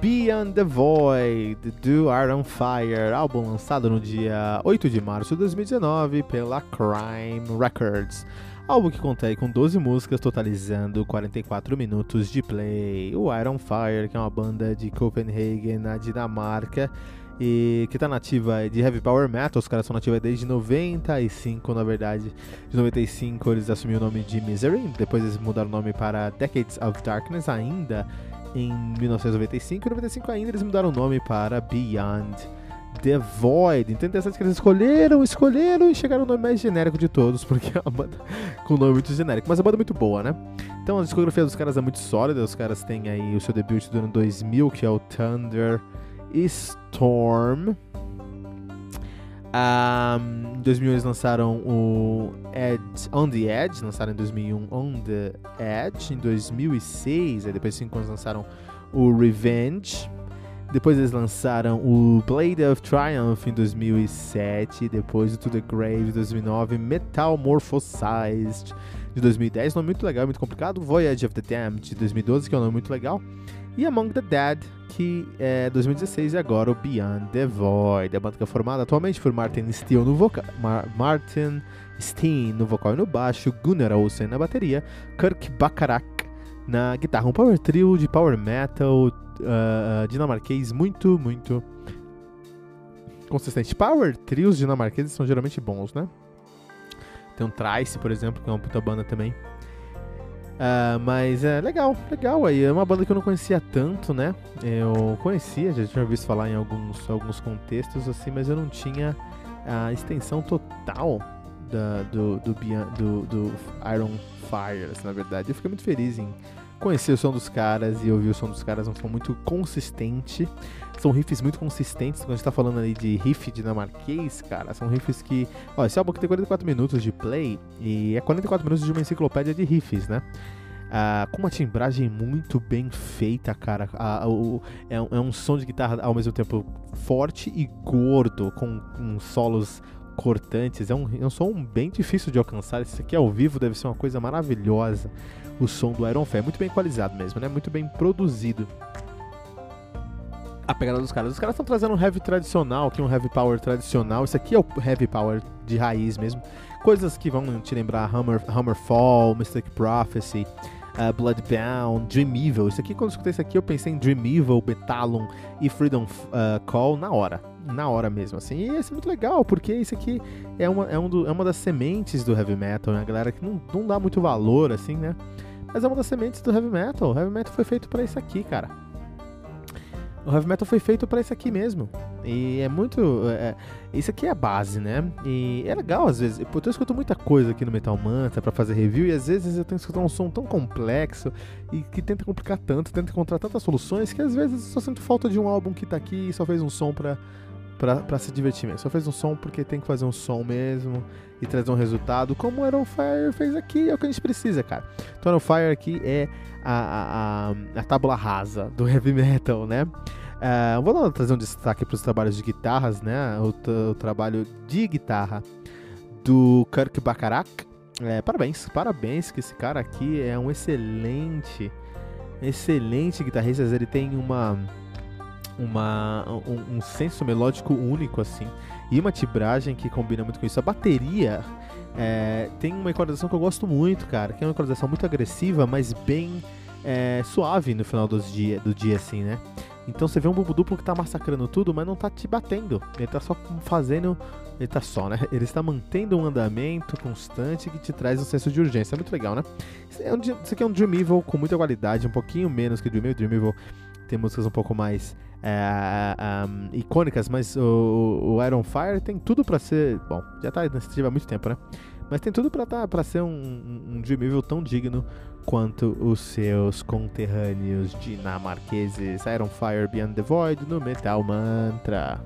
S2: Beyond the Void, do Iron Fire, álbum lançado no dia 8 de março de 2019 pela Crime Records. Álbum que contém com 12 músicas, totalizando 44 minutos de play. O Iron Fire, que é uma banda de Copenhagen, na Dinamarca, e que está nativa de heavy power metal. Os caras são nativos desde 95, na verdade. De 95 eles assumiram o nome de Misery, depois eles mudaram o nome para Decades of Darkness, ainda em 1995. Em 95 ainda eles mudaram o nome para Beyond the Void. Então é interessante que eles escolheram, escolheram e chegaram no nome mais genérico de todos, porque é uma banda com nome muito genérico. Mas é uma banda muito boa, né? Então a discografia dos caras é muito sólida. Os caras têm aí o seu debut do ano 2000, que é o Thunder Storm. Um, em 2001 eles lançaram o Edge, On the Edge, lançaram em 2001 On the Edge. Em 2006, aí depois de 5 anos lançaram o Revenge. Depois eles lançaram o Blade of Triumph em 2007. Depois o To the Grave em 2009. Metamorphosized de 2010, nome muito legal, muito complicado. Voyage of the Damned de 2012, que é um nome muito legal. E Among the Dead, que é 2016 e agora o Beyond the Void. A banda que é formada atualmente por Martin Steele no vocal, Mar Martin Steen no vocal e no baixo, Gunnar Olsen na bateria, Kirk Bacharach na guitarra. Um power trio de power metal uh, dinamarquês muito, muito consistente. Power trios dinamarqueses são geralmente bons, né? Tem um Trice, por exemplo, que é uma puta banda também. Uh, mas é legal, legal aí. É uma banda que eu não conhecia tanto, né? Eu conhecia, já tinha visto falar em alguns, alguns contextos assim, mas eu não tinha a extensão total da, do, do, do, do Iron Fire, assim, na verdade. Eu fiquei muito feliz em conhecer o som dos caras e ouvir o som dos caras, um som muito consistente. São riffs muito consistentes. Quando a gente tá falando ali de riff dinamarquês, cara, são riffs que. Ó, esse álbum aqui tem 44 minutos de play e é 44 minutos de uma enciclopédia de riffs, né? Ah, com uma timbragem muito bem feita, cara. Ah, o, é, é, um som de guitarra ao mesmo tempo forte e gordo, com, com solos cortantes. É um, é um som bem difícil de alcançar. Esse aqui ao vivo deve ser uma coisa maravilhosa. O som do Iron Fé muito bem equalizado mesmo, né? Muito bem produzido. A pegada dos caras. Os caras estão trazendo um heavy tradicional, que é um heavy power tradicional. Esse aqui é o heavy power de raiz mesmo. Coisas que vão te lembrar Hammer, Hammerfall, Mystic Prophecy, uh, Bloodbound, Dream Evil. Isso aqui, quando eu escutei isso aqui, eu pensei em Dream Evil, Betalon e Freedom uh, Call na hora na hora mesmo, assim. E isso é muito legal, porque isso aqui é uma, é, um do, é uma das sementes do heavy metal, né? A galera que não, não dá muito valor, assim, né? Mas é uma das sementes do heavy metal. O heavy metal foi feito para isso aqui, cara. O heavy metal foi feito para isso aqui mesmo. E é muito. É, isso aqui é a base, né? E é legal às vezes. Eu tô escutando muita coisa aqui no Metal Mantra para fazer review e às vezes eu tenho que escutar um som tão complexo e que tenta complicar tanto, tenta encontrar tantas soluções que às vezes eu só sinto falta de um álbum que tá aqui e só fez um som pra pra se divertir mesmo. Só fez um som porque tem que fazer um som mesmo e trazer um resultado, como o Iron Fire fez aqui, é o que a gente precisa, cara. Então, Iron Fire aqui é a, a, a tábula rasa do heavy metal, né? Uh, vou trazer um destaque para os trabalhos de guitarras, né? O, o, trabalho de guitarra do Kirk Bacharach. É, parabéns, parabéns que esse cara aqui é um excelente, excelente guitarrista. Ele tem uma uma, um, um, senso melódico único, assim, e uma tibragem que combina muito com isso. A bateria é, tem uma equalização que eu gosto muito, cara, que é uma equalização muito agressiva, mas bem é, suave no final dos dia, do dia, assim, né? Então você vê um bumbo duplo que tá massacrando tudo, mas não tá te batendo. Ele tá só fazendo. Ele tá só, né? Ele está mantendo um andamento constante que te traz um senso de urgência. É muito legal, né? Isso, é aqui é um Dream Evil com muita qualidade, um pouquinho menos que Dream Evil. Dream Evil tem músicas um pouco mais é, um, icônicas, mas o, o, Iron Fire tem tudo para ser. Bom, já tá nesse há muito tempo, né? Mas tem tudo para tá, pra ser um, um Dream Evil tão digno quanto os seus conterrâneos dinamarqueses. Iron Fire Beyond the Void no Metal Mantra.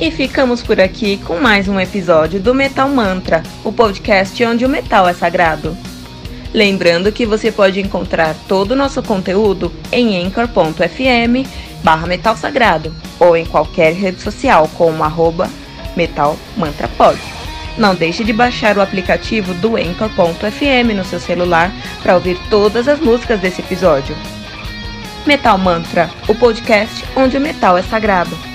S1: E ficamos por aqui com mais um episódio do Metal Mantra, o podcast onde o metal é sagrado. Lembrando que você pode encontrar todo o nosso conteúdo em anchor.fm barra Metal Sagrado ou em qualquer rede social como arroba Metal Mantra Pod. Não deixe de baixar o aplicativo do Anchor.fm no seu celular para ouvir todas as músicas desse episódio. Metal Mantra, o podcast onde o metal é sagrado.